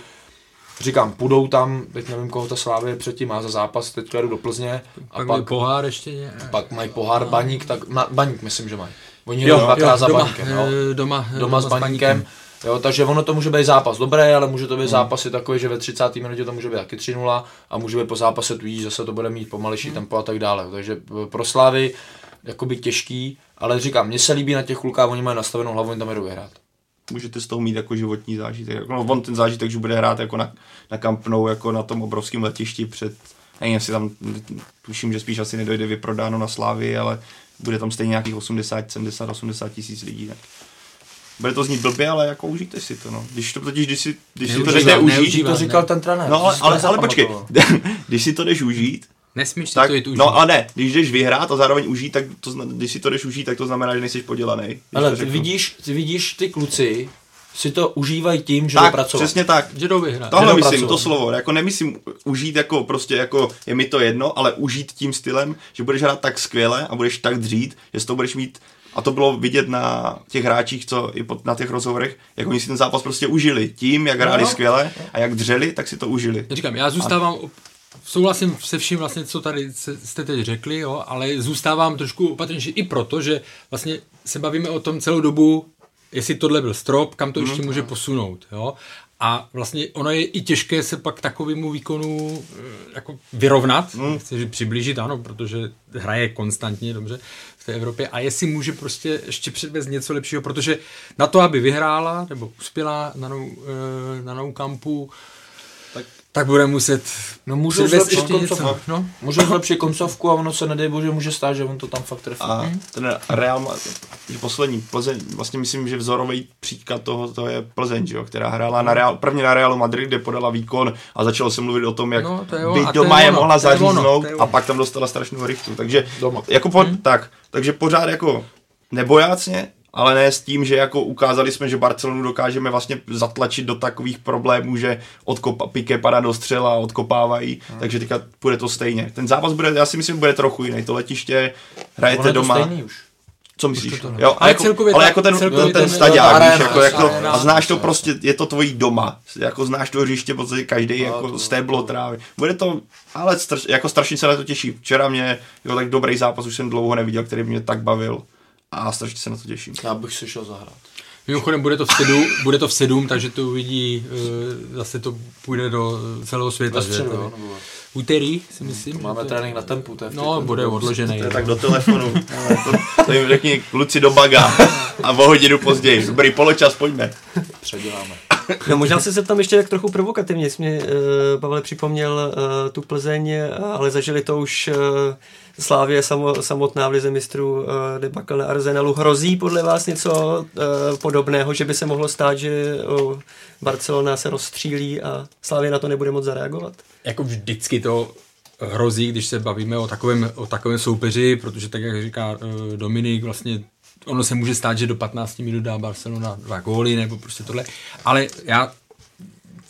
říkám, půjdou tam, teď nevím, koho ta Slávě předtím má za zápas, teď jdu do Plzně a Pak, pak, pohár ještě ně... pak mají pohár Baník, tak ma, Baník myslím, že mají. Oni Jo, jdou dvakrát jo, za doma, Baníkem, no. eh, doma, doma s Baníkem. Jo, takže ono to může být zápas dobrý, ale může to být Hmm. zápas i takový, že ve 30. minutě to může být taky 3-0 a může být po zápase tudíž zase to bude mít pomalejší Hmm. tempo a tak dále. Takže eh, pro Slávy jakoby těžký, ale říkám, mně se líbí na těch klukách, oni mají nastavenou hlavu, oni tam jdou vyhrát. Můžete z toho mít jako životní zážitek. Jako, no, on ten zážitek, že bude hrát jako na, na Camp Nou, jako na tom obrovském letišti před, nevím, jestli tam, tuším, že spíš asi nedojde vyprodáno na Slávy, ale bude tam stejně nějakých 80, 70, 80 tisíc lidí. Tak. Bude to znít blbě, ale jako užijte si to, no. Když to totiž, když si, když si to jdete užít. To říkal ten trenér. no ale, ale, ale počkej, když si to jdeš užít, Nesmíš si tak, to jít užít. no a ne, když jdeš vyhrát a zároveň užít, tak to, když si to jdeš užít, tak to znamená, že nejsi podělaný. Ale to ty vidíš, ty vidíš ty kluci, si to užívají tím, že jdou tak, pracovat. přesně tak. Že jdou vyhrát. Tohle Jenom myslím, pracovat. to slovo, jako nemyslím užít jako prostě jako je mi to jedno, ale užít tím stylem, že budeš hrát tak skvěle a budeš tak dřít, že z toho budeš mít a to bylo vidět na těch hráčích, co i pod, na těch rozhovorech, jak oni si ten zápas prostě užili. Tím, jak hráli No. skvěle a jak dřeli, tak si to užili. Říkám, já zůstávám, souhlasím se vším vlastně, co tady jste teď řekli, jo, ale zůstávám trošku opatrnější i proto, že vlastně se bavíme o tom celou dobu, jestli tohle byl strop, kam to ještě může posunout, jo. A vlastně ono je i těžké se pak takovému výkonu eh, jako vyrovnat, hmm. chci přiblížit, ano, protože hraje konstantně dobře v té Evropě a jestli může prostě ještě předvést něco lepšího, protože na to, aby vyhrála nebo uspěla na nou, eh, na nou kampu, tak, bude muset No můžou zlepšit ještě něco. koncovku. No. Můžou zlepšit koncovku a ono se nedej bože může stát, že on to tam fakt trefí. A ten Real, že poslední Plzeň, vlastně myslím, že vzorový příklad toho to je Plzeň, že jo, která hrála na Real, prvně na Realu Madrid, kde podala výkon a začalo se mluvit o tom, jak No, to je by doma je je mohla je zaříznout je a pak tam dostala strašnou rychtu. Takže, Doma. jako po, tak, takže pořád jako nebojácně, ale ne s tím, že jako ukázali jsme, že Barcelonu dokážeme vlastně zatlačit do takových problémů, že odkopa, Piqué padá do střela a odkopávají, takže teďka bude to stejně. Ten zápas bude, já si myslím, bude trochu jiný. To letiště hrajete Ono to doma. stejný už. Co myslíš? to. Jo, Ale jako, celkově ale jako ten, celkově ten, ten staďák, ta víš, jako, jako, arena. a znáš to prostě, je to tvojí doma, jako znáš to hřiště, podstatě každý, jako to- stéblo trávy. Bude to, ale straš, jako strašně se na to těší. Včera mě, jo, tak dobrý zápas už jsem dlouho neviděl, který mě tak bavil a strašně se na to těším. Já bych si šel zahrát. Mimochodem bude to v sedm, bude to v sedm, takže to uvidí, eh, zase to půjde do celého světa. Ve že? středu, To- jo, nebo Úterý si myslím. máme že to- trénink na tempu, to je No, bude odložený. To je tak do telefonu, to, to jim řekni kluci do baga a o hodinu později. Dobrý poločas, pojďme. Předěláme. No možná se zeptám ještě tak trochu provokativně, jsi mě uh, Pavel připomněl uh, tu Plzeň, eh, ale zažili to už uh, Slávě samo, samotná v lize mistrů uh, debakl na Arsenalu. Hrozí podle vás něco uh, podobného, že by se mohlo stát, že uh, Barcelona se rozstřílí a Slávě na to nebude moc zareagovat? jako vždycky to hrozí, když se bavíme o takovém, o takovém soupeři, protože tak, jak říká Dominik, vlastně ono se může stát, že do 15 minut dá Barcelona dva góly, nebo prostě tohle, ale já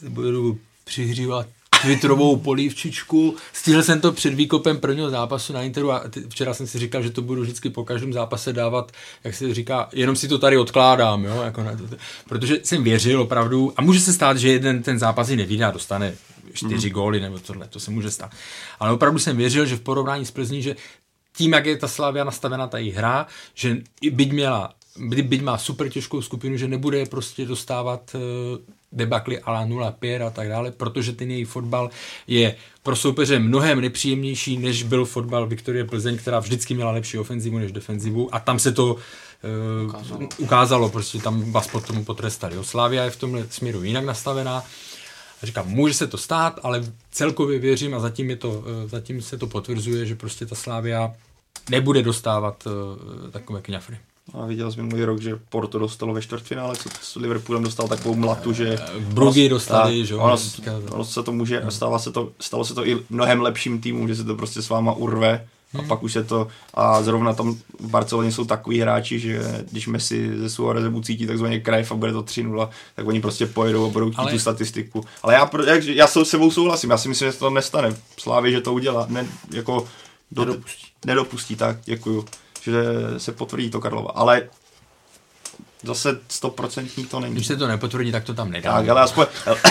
budu přihřívat Twitterovou polívčičku. Stihl jsem to před výkopem prvního zápasu na Interu a včera jsem si říkal, že to budu vždycky po každém zápase dávat, jak se říká, jenom si to tady odkládám, jo, jako na to, protože jsem věřil opravdu a může se stát, že jeden ten zápas i a dostane čtyři mm. góly nebo tohle, to se může stát. Ale opravdu jsem věřil, že v porovnání s Plzní, že tím, jak je ta Slavia nastavená ta její hra, že byť měla byť, má super těžkou skupinu, že nebude prostě dostávat uh, debakly a la 0-5 a tak dále, protože ten její fotbal je pro soupeře mnohem nepříjemnější, než byl fotbal Viktorie Plzeň, která vždycky měla lepší ofenzivu než defenzivu a tam se to uh, ukázalo. ukázalo, prostě tam vás potom potrestali. Jo. Slávia je v tomhle směru jinak nastavená, a říkám, může se to stát, ale celkově věřím a zatím, je to, eh, zatím se to potvrzuje, že prostě ta Slávia nebude dostávat uh, takové kňafry. A viděl jsem minulý rok, že Porto dostalo ve čtvrtfinále, co s Liverpoolem dostal takovou mlatu, že... Brugy dostali, že jo, Ono, ono, se to může, stalo se to, stalo se to i mnohem lepším týmům, že se to prostě s váma urve a Hmm. pak už se to, a zrovna tam v Barceloně jsou takový hráči, že když Messi ze Suarezem ucítí takzvaně krajf a bude to 3-0, tak oni prostě pojedou a budou chtít Ale- tu statistiku. Ale já, jak, já s sebou souhlasím, já si myslím, že se to nestane. Slávě, že to udělá, ne, jako do, nedopustí. Nedopustí, tak děkuju, že se potvrdí to Karlova. Ale zase stoprocentní to není. Když se to nepotvrdí, tak to tam nedá. Tak, ale aspoň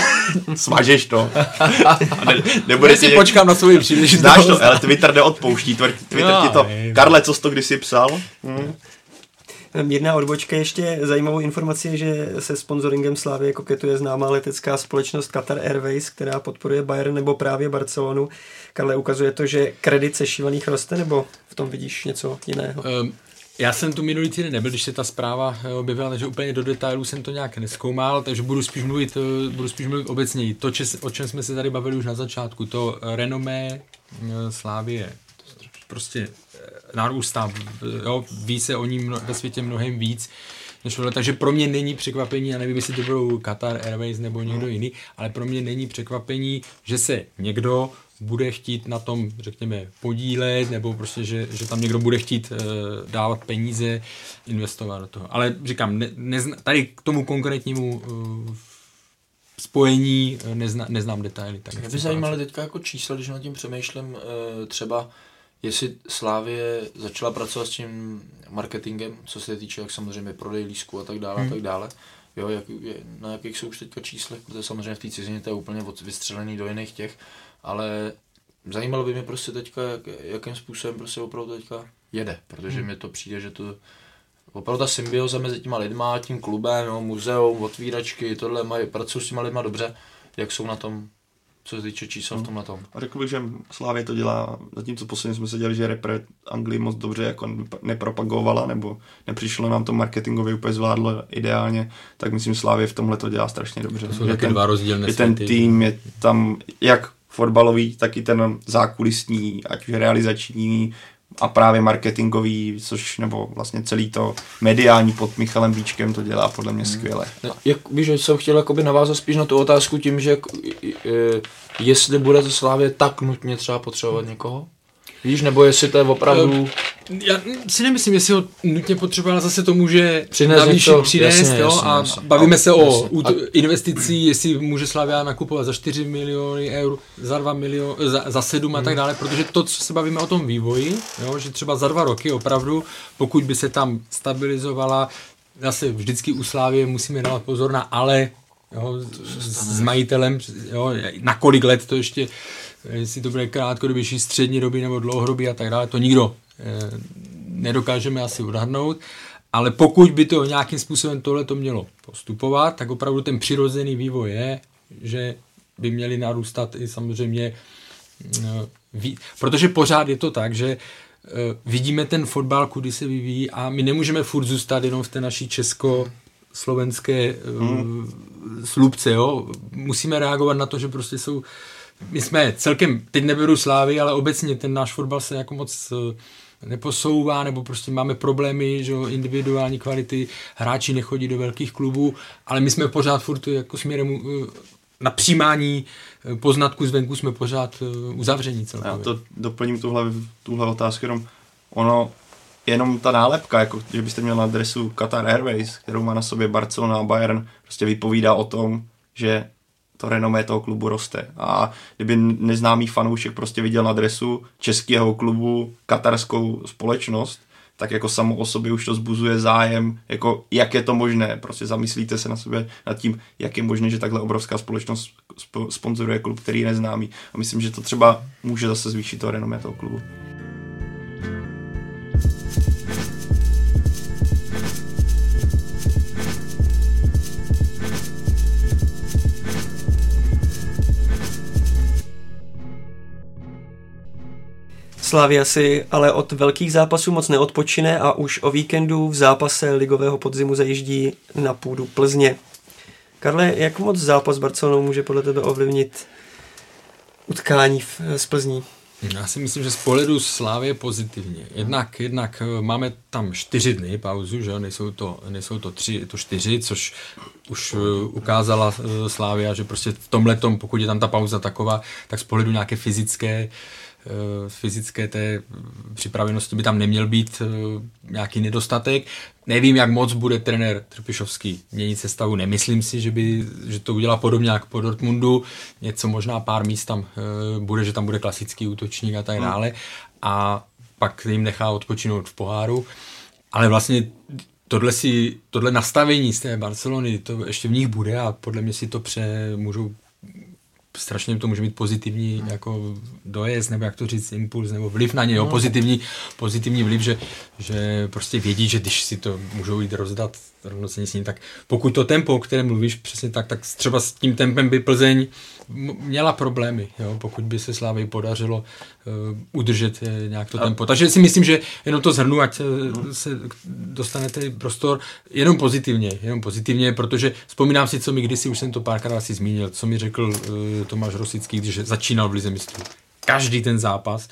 smažeš to. ne, nebude si počkám na svou příležitost. Znáš to, ale Twitter neodpouští, Twitter Já ti to. Karle, co jsi to kdysi psal? Hm? Mírná odbočka ještě zajímavou informaci že se sponsoringem Slávy koketuje známá letecká společnost Qatar Airways, která podporuje Bayern nebo právě Barcelonu. Karle, ukazuje to, že kredit sešívaných roste, nebo v tom vidíš něco jiného? Um, já jsem tu minulý týden nebyl, když se ta zpráva eh, objevila, takže úplně do detailů jsem to nějak neskoumal, takže budu spíš mluvit, eh, budu spíš mluvit obecněji. To, če, o čem jsme se tady bavili už na začátku, to renomé eh, Slávie prostě narůstá, jo, ví se o ní mno, ve světě mnohem víc, než tohle. takže pro mě není překvapení, já nevím, jestli to budou Qatar Airways nebo někdo jiný, ale pro mě není překvapení, že se někdo bude chtít na tom, řekněme, podílet, nebo prostě, že, že tam někdo bude chtít uh, dávat peníze, investovat do toho. Ale říkám, ne, nezna, tady k tomu konkrétnímu uh, spojení eh, nezna, neznám detaily. Tak Mě by zajímaly teďka jako čísla, když nad tím přemýšlím, eh, třeba jestli Slávě začala pracovat s tím marketingem, co se týče jak samozřejmě prodej lísku a tak dále Hmm. a tak dále. Jo, jak, je, na jakých jsou už teďka číslech, protože samozřejmě v té cizině to je úplně vystřelený do jiných těch, ale zajímalo by mě prostě teďka, jak, jakým způsobem prostě opravdu teďka jede, protože Hmm. mi to přijde, že to opravdu ta symbioza mezi těma lidma, tím klubem, jo, muzeum, otvíračky, tohle mají, pracují s těma lidma dobře, jak jsou na tom, co se týče čísel v tomhle tom. A řekl bych, že Slávě to dělá, zatímco posledně jsme se dělali, že repre Anglii moc dobře jako nepropagovala, nebo nepřišlo nám to marketingově úplně zvládlo ideálně, tak myslím, Slávě v tomhle to dělá strašně dobře. To jsou taky ten, dva rozdílné že ten tým je tam jak fotbalový, tak i ten zákulisní, ať už realizační a právě marketingový, což nebo vlastně celý to mediální pod Michalem Bíčkem to dělá podle mě skvěle. Ne, Jak, víš, že jsem chtěl jakoby navázat spíš na tu otázku tím, že jak- jestli bude to Slávě tak nutně třeba potřebovat někoho? Víš, nebo jestli to je opravdu... Já si nemyslím, jestli ho nutně potřebuje, ale zase to může Přinést navýšit, něco, přinést, jasně, jo, jasně, a jasně. bavíme A- se o jasně. A- investicí, jestli může Slavia nakupovat za 4 miliony eur, za 2 miliony, za, za 7 a Hmm. tak dále, protože to, co se bavíme o tom vývoji, jo, že třeba za dva roky opravdu, pokud by se tam stabilizovala, zase vždycky u Slávie musíme dávat pozor na ale, jo, s, s majitelem, jo, na kolik let to ještě, jestli to bude krátkodobější, střední doby nebo dlouhodobý a tak dále, to nikdo eh, nedokážeme asi odhadnout, ale pokud by to nějakým způsobem tohle to mělo postupovat, tak opravdu ten přirozený vývoj je, že by měly narůstat i samozřejmě eh, protože pořád je to tak, že eh, vidíme ten fotbal, kudy se vyvíjí a my nemůžeme furt zůstat jenom v té naší česko-slovenské hmm. slupce, jo. Musíme reagovat na to, že prostě jsou my jsme celkem, teď neberu slávy, ale obecně ten náš fotbal se jako moc eh, neposouvá, nebo prostě máme problémy, že individuální kvality, hráči nechodí do velkých klubů, ale my jsme pořád furt jako směrem eh, na přijímání eh, poznatků zvenku jsme pořád eh, uzavření celkově. Já to doplním tuhle, tuhle otázku jenom. Ono, jenom ta nálepka, jako že byste měl na adresu Qatar Airways, kterou má na sobě Barcelona a Bayern, prostě vypovídá o tom, že to renomé toho klubu roste. A kdyby neznámý fanoušek prostě viděl na adresu českého klubu katarskou společnost, tak jako samo o sobě už to zbuzuje zájem, jako jak je to možné. Prostě zamyslíte se na sebe nad tím, jak je možné, že takhle obrovská společnost spo- sponzoruje klub, který je neznámý. A myslím, že to třeba může zase zvýšit to renomé toho klubu. Slavia si ale od velkých zápasů moc neodpočine a už o víkendu v zápase ligového podzimu zajíždí na půdu Plzně. Karle, jak moc zápas s Barcelonou může podle tebe ovlivnit utkání v, s Plzní? Já si myslím, že z pohledu Slávy je pozitivně. Jednak, jednak eh, máme tam čtyři dny pauzu, že nejsou to, nejsou to tři, je to čtyři, což už eh, ukázala eh, Slávia, že prostě v tomhle pokud je tam ta pauza taková, tak z pohledu nějaké fyzické eh, fyzické té připravenosti by tam neměl být eh, nějaký nedostatek. Nevím, jak moc bude trenér Trpišovský měnit sestavu. Nemyslím si, že, by, že to udělá podobně jako po Dortmundu. Něco možná pár míst tam eh, bude, že tam bude klasický útočník a tak dále. A pak jim nechá odpočinout v poháru. Ale vlastně tohle, si, tohle nastavení z té Barcelony, to ještě v nich bude a podle mě si to pře, můžou strašně to může mít pozitivní jako dojezd, nebo jak to říct, impuls, nebo vliv na ně, jo, pozitivní, pozitivní vliv, že, že prostě vědí, že když si to můžou jít rozdat rovnoceně s ním, tak pokud to tempo, o kterém mluvíš přesně tak, tak třeba s tím tempem by Plzeň měla problémy, jo, pokud by se Slávy podařilo uh, udržet uh, nějak to tempo. Takže si myslím, že jenom to zhrnu, ať se dostanete prostor jenom pozitivně, jenom pozitivně, protože vzpomínám si, co mi kdysi, už jsem to párkrát asi zmínil, co mi řekl uh, Tomáš Rosický, když začínal v Lize mistrů. Každý ten zápas,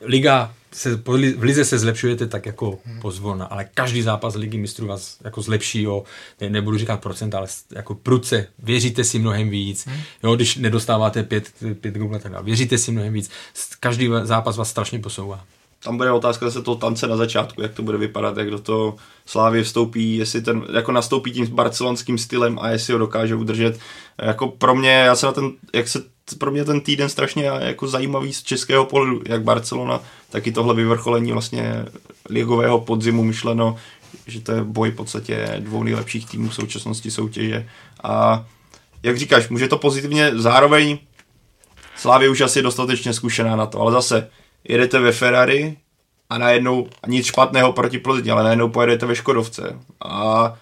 liga se, v lize se zlepšujete tak jako pozvolna, ale každý zápas ligy mistrů vás jako zlepší o, ne, nebudu říkat procent, ale jako pruce, věříte si mnohem víc, hmm. jo, když nedostáváte pět, pět gólů tak dále, věříte si mnohem víc, každý zápas vás strašně posouvá. Tam bude otázka zase toho tance na začátku, jak to bude vypadat, jak do toho Slávě vstoupí, jestli ten, jako nastoupí tím barcelonským stylem a jestli ho dokáže udržet. Jako pro mě, já se na ten, jak se pro mě ten týden strašně jako zajímavý z českého pohledu, jak Barcelona, tak i tohle vyvrcholení vlastně ligového podzimu myšleno, že to je boj v podstatě dvou nejlepších týmů v současnosti soutěže. A jak říkáš, může to pozitivně, zároveň Slávě už asi dostatečně zkušená na to, ale zase jedete ve Ferrari a najednou nic špatného proti Plzni, ale najednou pojedete ve Škodovce a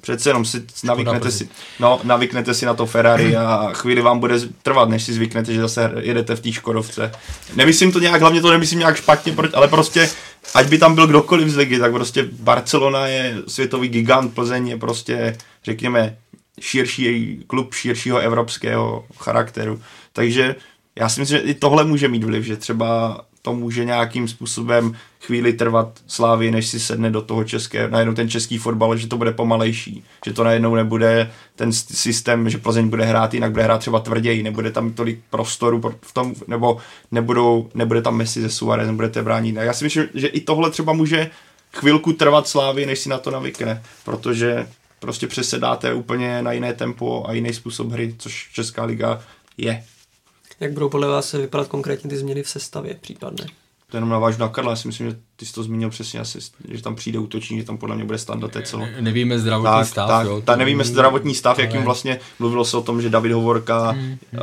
přece jenom si navyknete si, no, navyknete si na to Ferrari a chvíli vám bude trvat, než si zvyknete, že zase jedete v té Škodovce. Nemyslím to nějak, hlavně to nemyslím nějak špatně, ale prostě, ať by tam byl kdokoliv z ligy, tak prostě Barcelona je světový gigant, Plzeň je prostě, řekněme, širší klub širšího evropského charakteru. Takže já si myslím, že i tohle může mít vliv, že třeba to může nějakým způsobem chvíli trvat Slávy, než si sedne do toho české, najednou ten český fotbal, že to bude pomalejší, že to najednou nebude ten systém, že Plzeň bude hrát jinak, bude hrát třeba tvrději, nebude tam tolik prostoru v tom, nebo nebudou, nebude tam Messi ze Suarez, nebudete bránit. Já si myslím, že i tohle třeba může chvilku trvat Slávy, než si na to navykne, protože prostě přesedáte úplně na jiné tempo a jiný způsob hry, což Česká liga je. Jak budou podle vás vypadat konkrétně ty změny v sestavě případné? To jenom navážu na Karla, já si myslím, že ty jsi to zmínil přesně asi, že tam přijde útočník, že tam podle mě bude standard celo. Nevíme zdravotní tak, stav, tak, jo. Tak, nevíme zdravotní stav, jakým vlastně mluvilo se o tom, že David Hovorka hmm. uh,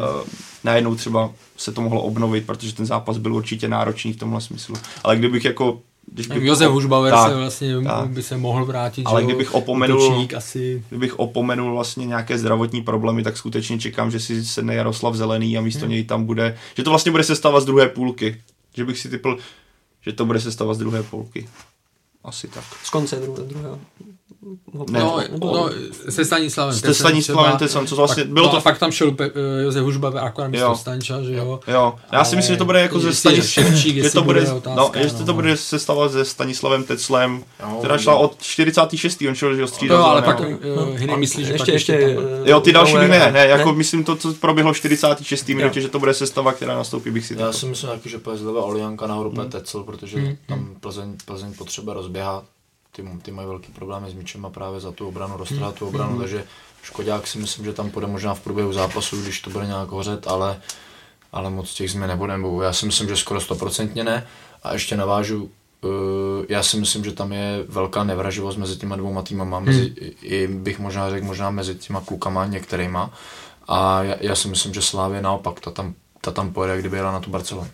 najednou třeba se to mohlo obnovit, protože ten zápas byl určitě náročný v tomhle smyslu. Ale kdybych jako když bych Josef Hušbauer se vlastně tak, by se mohl vrátit. Ale kdybych opomenul, asi... kdybych opomenul vlastně nějaké zdravotní problémy, tak skutečně čekám, že si sedne Jaroslav Zelený a místo hmm. něj tam bude, že to vlastně bude sestava z druhé půlky. Že bych si typl, že to bude sestava z druhé půlky. Asi tak. Z konce druhé, druhého. Ne, no, nebo, no, se Stanislavem. Se Stanislavem Tesem, co vlastně bylo no, to... A pak tam šel Pe, uh, Josef Hužba, akorát místo Stanča, že jo. Jo, já si myslím, že to bude jako ze Stanislavem, že to bude, otázka, no, jestli no. to bude sestava se Stanislavem Teclem, která šla od 46. on šel, že ho střídal. No, ale pak Hyny myslí, že ještě, ještě, Jo, ty další ne, ne, jako myslím to, co proběhlo v 46. minutě, že to bude sestava, která nastoupí, bych si Já si myslím, že PSV Olianka nahoru Tecel, protože hmm. tam Plzeň potřeba rozběhat ty, ty mají velký problémy s míčem a právě za tu obranu, roztrhat tu obranu, mm. takže Škodák si myslím, že tam půjde možná v průběhu zápasu, když to bude nějak hořet, ale, ale moc těch změn nebude, nebo já si myslím, že skoro stoprocentně ne. A ještě navážu, uh, já si myslím, že tam je velká nevraživost mezi těma dvouma týmama, hmm. mezi, i bych možná řekl, možná mezi těma klukama některýma. A já, já si myslím, že Slávě naopak, ta tam, ta tam pojede, kdyby jela na tu Barcelonu.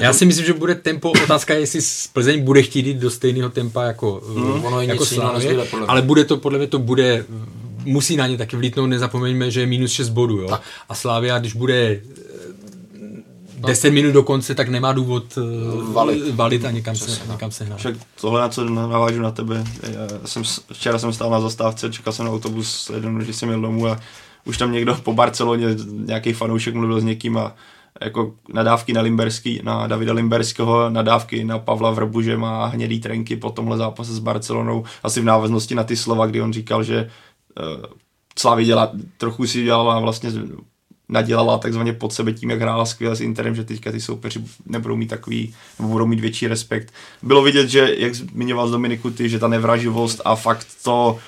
Já si myslím, že bude tempo, otázka je, jestli Plzeň bude chtít jít do stejného tempa jako, mm. ono jako Slávě, ale bude to, podle mě to bude, musí na ně taky vlítnout, nezapomeňme, že je minus 6 bodů, jo. Tak. A Slávia, když bude 10 no. minut do konce, tak nemá důvod eh, valit, valit a někam se, no. někam se hnát. Však tohle, na co navážu na tebe, já jsem, včera jsem stál na zastávce, čekal jsem na autobus, jeden, že jsem jel domů a už tam někdo po Barceloně, nějaký fanoušek mluvil s někým a jako nadávky na, Limberský, na Davida Limberského, nadávky na Pavla Vrbu, že má hnědý trenky po tomhle zápase s Barcelonou, asi v návaznosti na ty slova, kdy on říkal, že uh, Slavy dělá, trochu si dělala vlastně nadělala takzvaně pod sebe tím, jak hrála skvěle s Interem, že teďka ty soupeři nebudou mít takový, nebo budou mít větší respekt. Bylo vidět, že, jak zmiňoval Dominiku ty, že ta nevraživost a fakt to,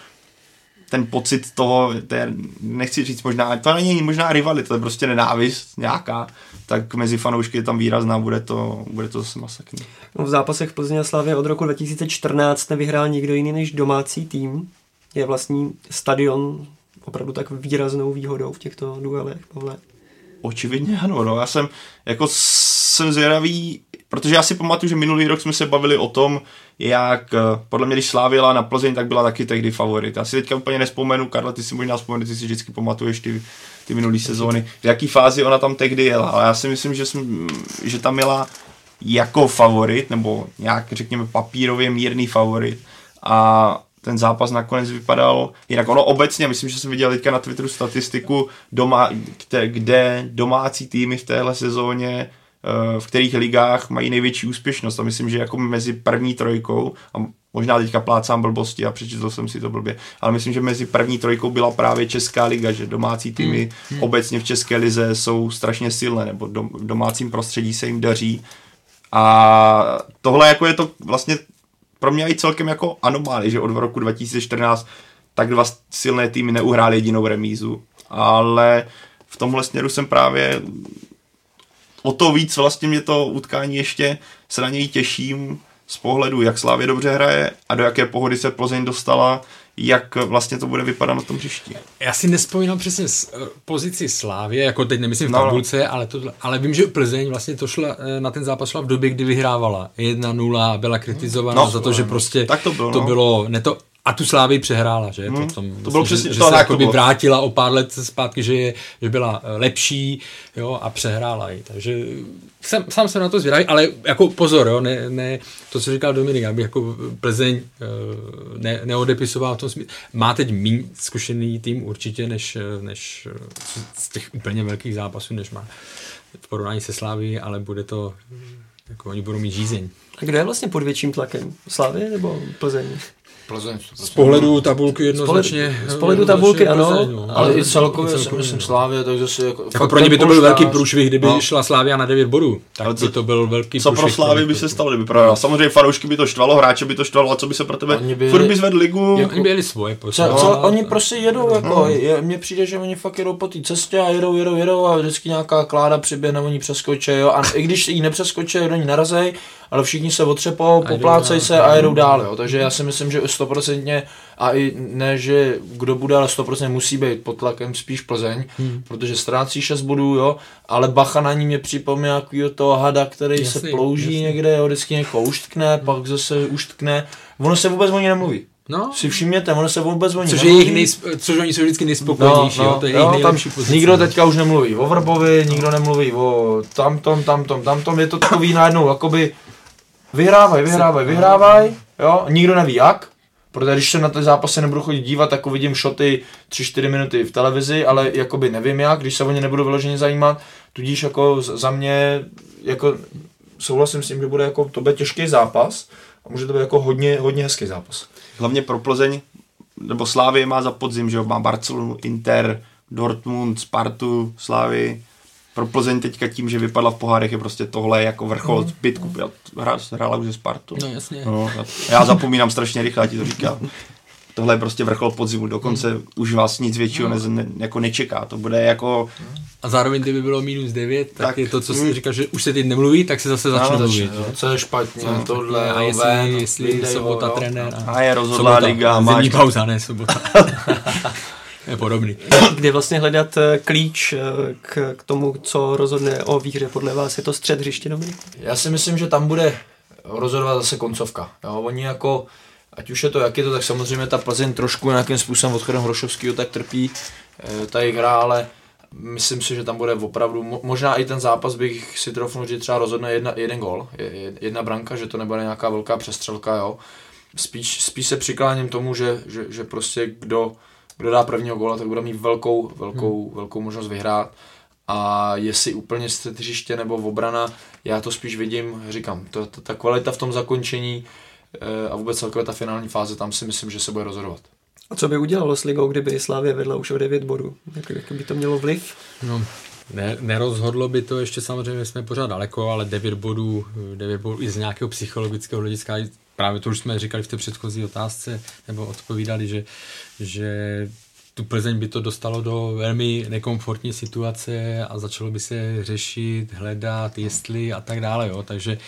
ten pocit toho, té, nechci říct možná, to není možná rivalita, to je prostě nenávist nějaká, tak mezi fanoušky je tam výrazná, bude to, bude to zase masakr. No, v zápasech Plzně a Slavě od roku 2014 nevyhrál nikdo jiný než domácí tým. Je vlastní stadion opravdu tak výraznou výhodou v těchto duelech, Pavle? Očividně ano, no. Já jsem, jako jsem zvědavý, protože já si pamatuju, že minulý rok jsme se bavili o tom, jak eh, podle mě, když Slávila na Plzeň, tak byla taky tehdy favorit. Já si teďka úplně nespomenu, Karla, ty si možná vzpomenu, ty si vždycky pamatuješ ty, ty minulý sezóny, v jaký fázi ona tam tehdy jela, ale já si myslím, že, jsem, že tam jela jako favorit, nebo nějak řekněme papírově mírný favorit a ten zápas nakonec vypadal jinak. Ono obecně, myslím, že jsem viděl teďka na Twitteru statistiku, doma, kde, kde domácí týmy v téhle sezóně v kterých ligách mají největší úspěšnost a myslím, že jako mezi první trojkou a možná teďka plácám blbosti a přečetl jsem si to blbě, ale myslím, že mezi první trojkou byla právě Česká liga, že domácí týmy hmm. hmm. obecně v České lize jsou strašně silné, nebo dom, v domácím prostředí se jim daří a tohle jako je to vlastně pro mě i celkem jako anomálie, že od roku 2014 tak dva silné týmy neuhráli jedinou remízu. Ale v tomhle směru jsem právě o to víc vlastně mě to utkání ještě se na něj těším z pohledu, jak Slávě dobře hraje a do jaké pohody se Plzeň dostala jak vlastně to bude vypadat na tom hřišti. Já si nespomínám přesně s, uh, pozici Slávě, jako teď nemyslím v no, no. tabulce, no. ale, to, ale vím, že Plzeň vlastně to šla, eh, na ten zápas šla v době, kdy vyhrávala 1-0 a byla kritizovaná no, za to, že prostě tak to, bylo, to no. bylo, ne to, a tu Slávy přehrála, že? Hmm, Potom, to bylo přesně, že, to že se jako by vrátila o pár let zpátky, že, je, že byla eh, lepší jo, a přehrála ji. Takže jsem, sám jsem na to zvědavý, ale jako pozor, jo, ne, ne, to, co říkal Dominik, aby jako Plzeň eh, ne, neodepisoval v tom smyslu. Má teď méně zkušený tým určitě, než, než z těch úplně velkých zápasů, než má v porovnání se Slávy, ale bude to, jako oni budou mít žízeň. A kdo je vlastně pod větším tlakem? Slávy nebo Plzeň? Plzeň. Z pohledu tabulky jednoznačně. Z pohledu tabulky ano, Plzeň, no. ale i celkově si myslím Slávě, tak zase jako... Jako pro ně by to byl velký průšvih, kdyby no. šla Slávia na 9 bodů. Tak ale by to byl velký Co pro Slávy by se stalo, kdyby prohrál? Samozřejmě fanoušky by to štvalo, hráče by to štvalo, a co by se pro tebe... Oni by, Furt by zvedl ligu. Oni by jeli svoje. Co, co, oni prostě jedou, jako, mně přijde, že oni fakt jedou po té cestě a jedou, jedou, jedou a vždycky nějaká kláda přiběhne, oni přeskočí, jo. A i když jí nepřeskočí, do ní narazej, ale všichni se otřepou, poplácej se a jedou dál, jo. Takže já si myslím, že stoprocentně a i ne, že kdo bude, ale 100% musí být pod tlakem spíš Plzeň, hmm. protože ztrácí 6 bodů, jo, ale bacha na ní mě připomíná takového toho hada, který jasný, se plouží jasný. někde, jo, vždycky někoho uštkne, hmm. pak zase uštkne, ono se vůbec o ní nemluví. No. Si všimněte, ono se vůbec o ní což, je jejich nejsp, což oni jsou vždycky nejspokojenější, no, no, jo, to je jejich tam Nikdo teďka už nemluví o Vrbovi, nikdo nemluví o tamtom, tamtom, tamtom, je to takový najednou, jakoby vyhrávaj, vyhrávaj, vyhrávaj, jo, nikdo neví jak, Protože když se na ty zápasy nebudu chodit dívat, tak uvidím šoty 3-4 minuty v televizi, ale jakoby nevím jak, když se o ně nebudu vyloženě zajímat, tudíž jako za mě jako souhlasím s tím, že bude jako to bude těžký zápas a může to být jako hodně, hodně hezký zápas. Hlavně pro Plzeň, nebo Slávy má za podzim, že má Barcelonu, Inter, Dortmund, Spartu, Slávy, pro Plzeň teďka tím, že vypadla v pohárech, je prostě tohle jako vrchol mm. zbytku. Já hra, hrála už ze Spartu. No jasně. No, já zapomínám strašně rychle, ti to říkám. Tohle je prostě vrchol podzimu, dokonce mm. už vás nic většího no. ne, jako nečeká. To bude jako... A zároveň, kdyby bylo minus 9, tak, tak je to, co jsi říkal, že už se teď nemluví, tak se zase začne no, mluvit. No, co je špatně, no, tohle, a jestli, ven, jestli sobota trenér. A, a je rozhodlá liga. Máš pauza, ne sobota. je podobný. Kde vlastně hledat eh, klíč eh, k, k tomu, co rozhodne o výhře podle vás? Je to střed hřiště, Dominik? Já si myslím, že tam bude rozhodovat zase koncovka. Jo, oni jako, ať už je to jak je to, tak samozřejmě ta Plzeň trošku nějakým způsobem odchodem Hrošovského tak trpí e, ta jejich hra, ale myslím si, že tam bude opravdu, možná i ten zápas bych si trofnul, že třeba rozhodne jedna, jeden gol, jedna branka, že to nebude nějaká velká přestřelka, jo. Spíš, spíš se přikláním tomu, že, že, že prostě kdo, kdo dá prvního góla, tak bude mít velkou, velkou, hmm. velkou možnost vyhrát. A jestli úplně střed hřiště nebo obrana, já to spíš vidím, říkám, to, to, ta kvalita v tom zakončení e, a vůbec celkově ta finální fáze, tam si myslím, že se bude rozhodovat. A co by udělalo s ligou, kdyby Slávě vedla už o 9 bodů? Jak, jak by to mělo vliv? No, ne, nerozhodlo by to ještě samozřejmě, jsme pořád daleko, ale 9 bodů, 9 bodů i z nějakého psychologického hlediska právě to už jsme říkali v té předchozí otázce, nebo odpovídali, že, že tu Plzeň by to dostalo do velmi nekomfortní situace a začalo by se řešit, hledat, jestli a tak dále, jo. takže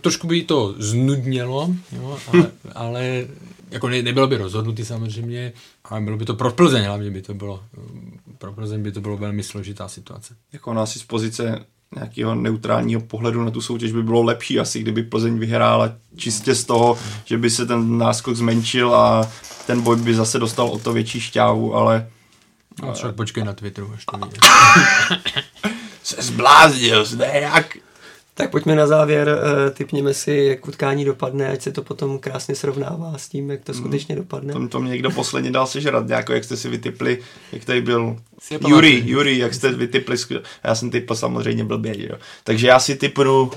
trošku by to znudnělo, jo, ale, ale jako ne, nebylo by rozhodnutý samozřejmě, ale bylo by to pro Plzeň hlavně by to bylo, pro Plzeň by to bylo velmi složitá situace. Jako ona asi z pozice nějakého neutrálního pohledu na tu soutěž by bylo lepší asi, kdyby Plzeň vyhrála čistě z toho, že by se ten náskok zmenšil a ten boj by zase dostal o to větší šťávu, ale... No, však počkej na Twitteru, až to Se zbláznil, ne jak... Tak pojďme na závěr, uh, typněme si, jak utkání dopadne, ať se to potom krásně srovnává s tím, jak to skutečně dopadne. To, to mě někdo posledně dal sežrat, jako jak jste si vytypli, jak tady byl Juri, Juri, jak jste vytypli, já jsem typl samozřejmě blbě, jo. Takže já si typnu,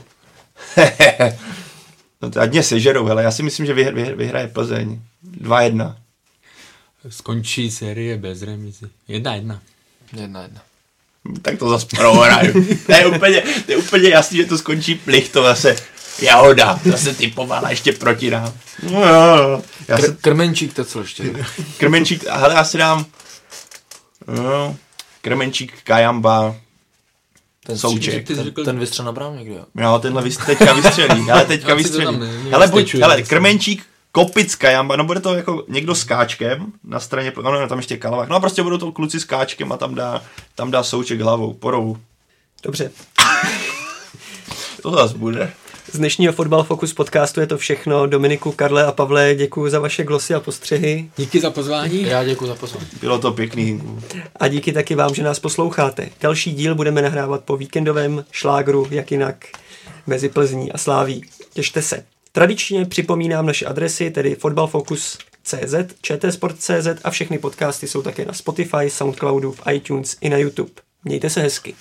no to ať mě sežerou, hele, já si myslím, že vyhr, vyhr, vyhraje Plzeň. 2-1. Skončí série bez remízy. 1-1. 1-1 tak to zase prohraju. to, je úplně, to je úplně jasný, že to skončí plich, to zase Jahoda, zase typovala ještě proti nám. No, jo, jo. Já Kr- se... Krmenčík to co ještě? krmenčík, hele, já si dám no, krmenčík, Kajamba, ten souček. Ten, ten vystřel na brámě, někdo? Jo, tenhle vys, teďka vystřelí, ale teďka vystřelí. Hele, buď, hele, krmenčík, Kopická jamba, no bude to jako někdo s káčkem na straně, no, no tam ještě kalavák, no a prostě budou to kluci s káčkem a tam dá, tam dá souček hlavou, porovu. Dobře. to zase bude. Z dnešního Fotbal Focus podcastu je to všechno. Dominiku, Karle a Pavle, děkuji za vaše glosy a postřehy. Díky za pozvání. Já děkuji za pozvání. Bylo to pěkný. A díky taky vám, že nás posloucháte. Další díl budeme nahrávat po víkendovém šlágru, jak jinak, mezi Plzní a Sláví. Těšte se. Tradičně připomínám naše adresy, tedy fotbalfocus.cz, čtsport.cz a všechny podcasty jsou také na Spotify, Soundcloudu, v iTunes i na YouTube. Mějte se hezky.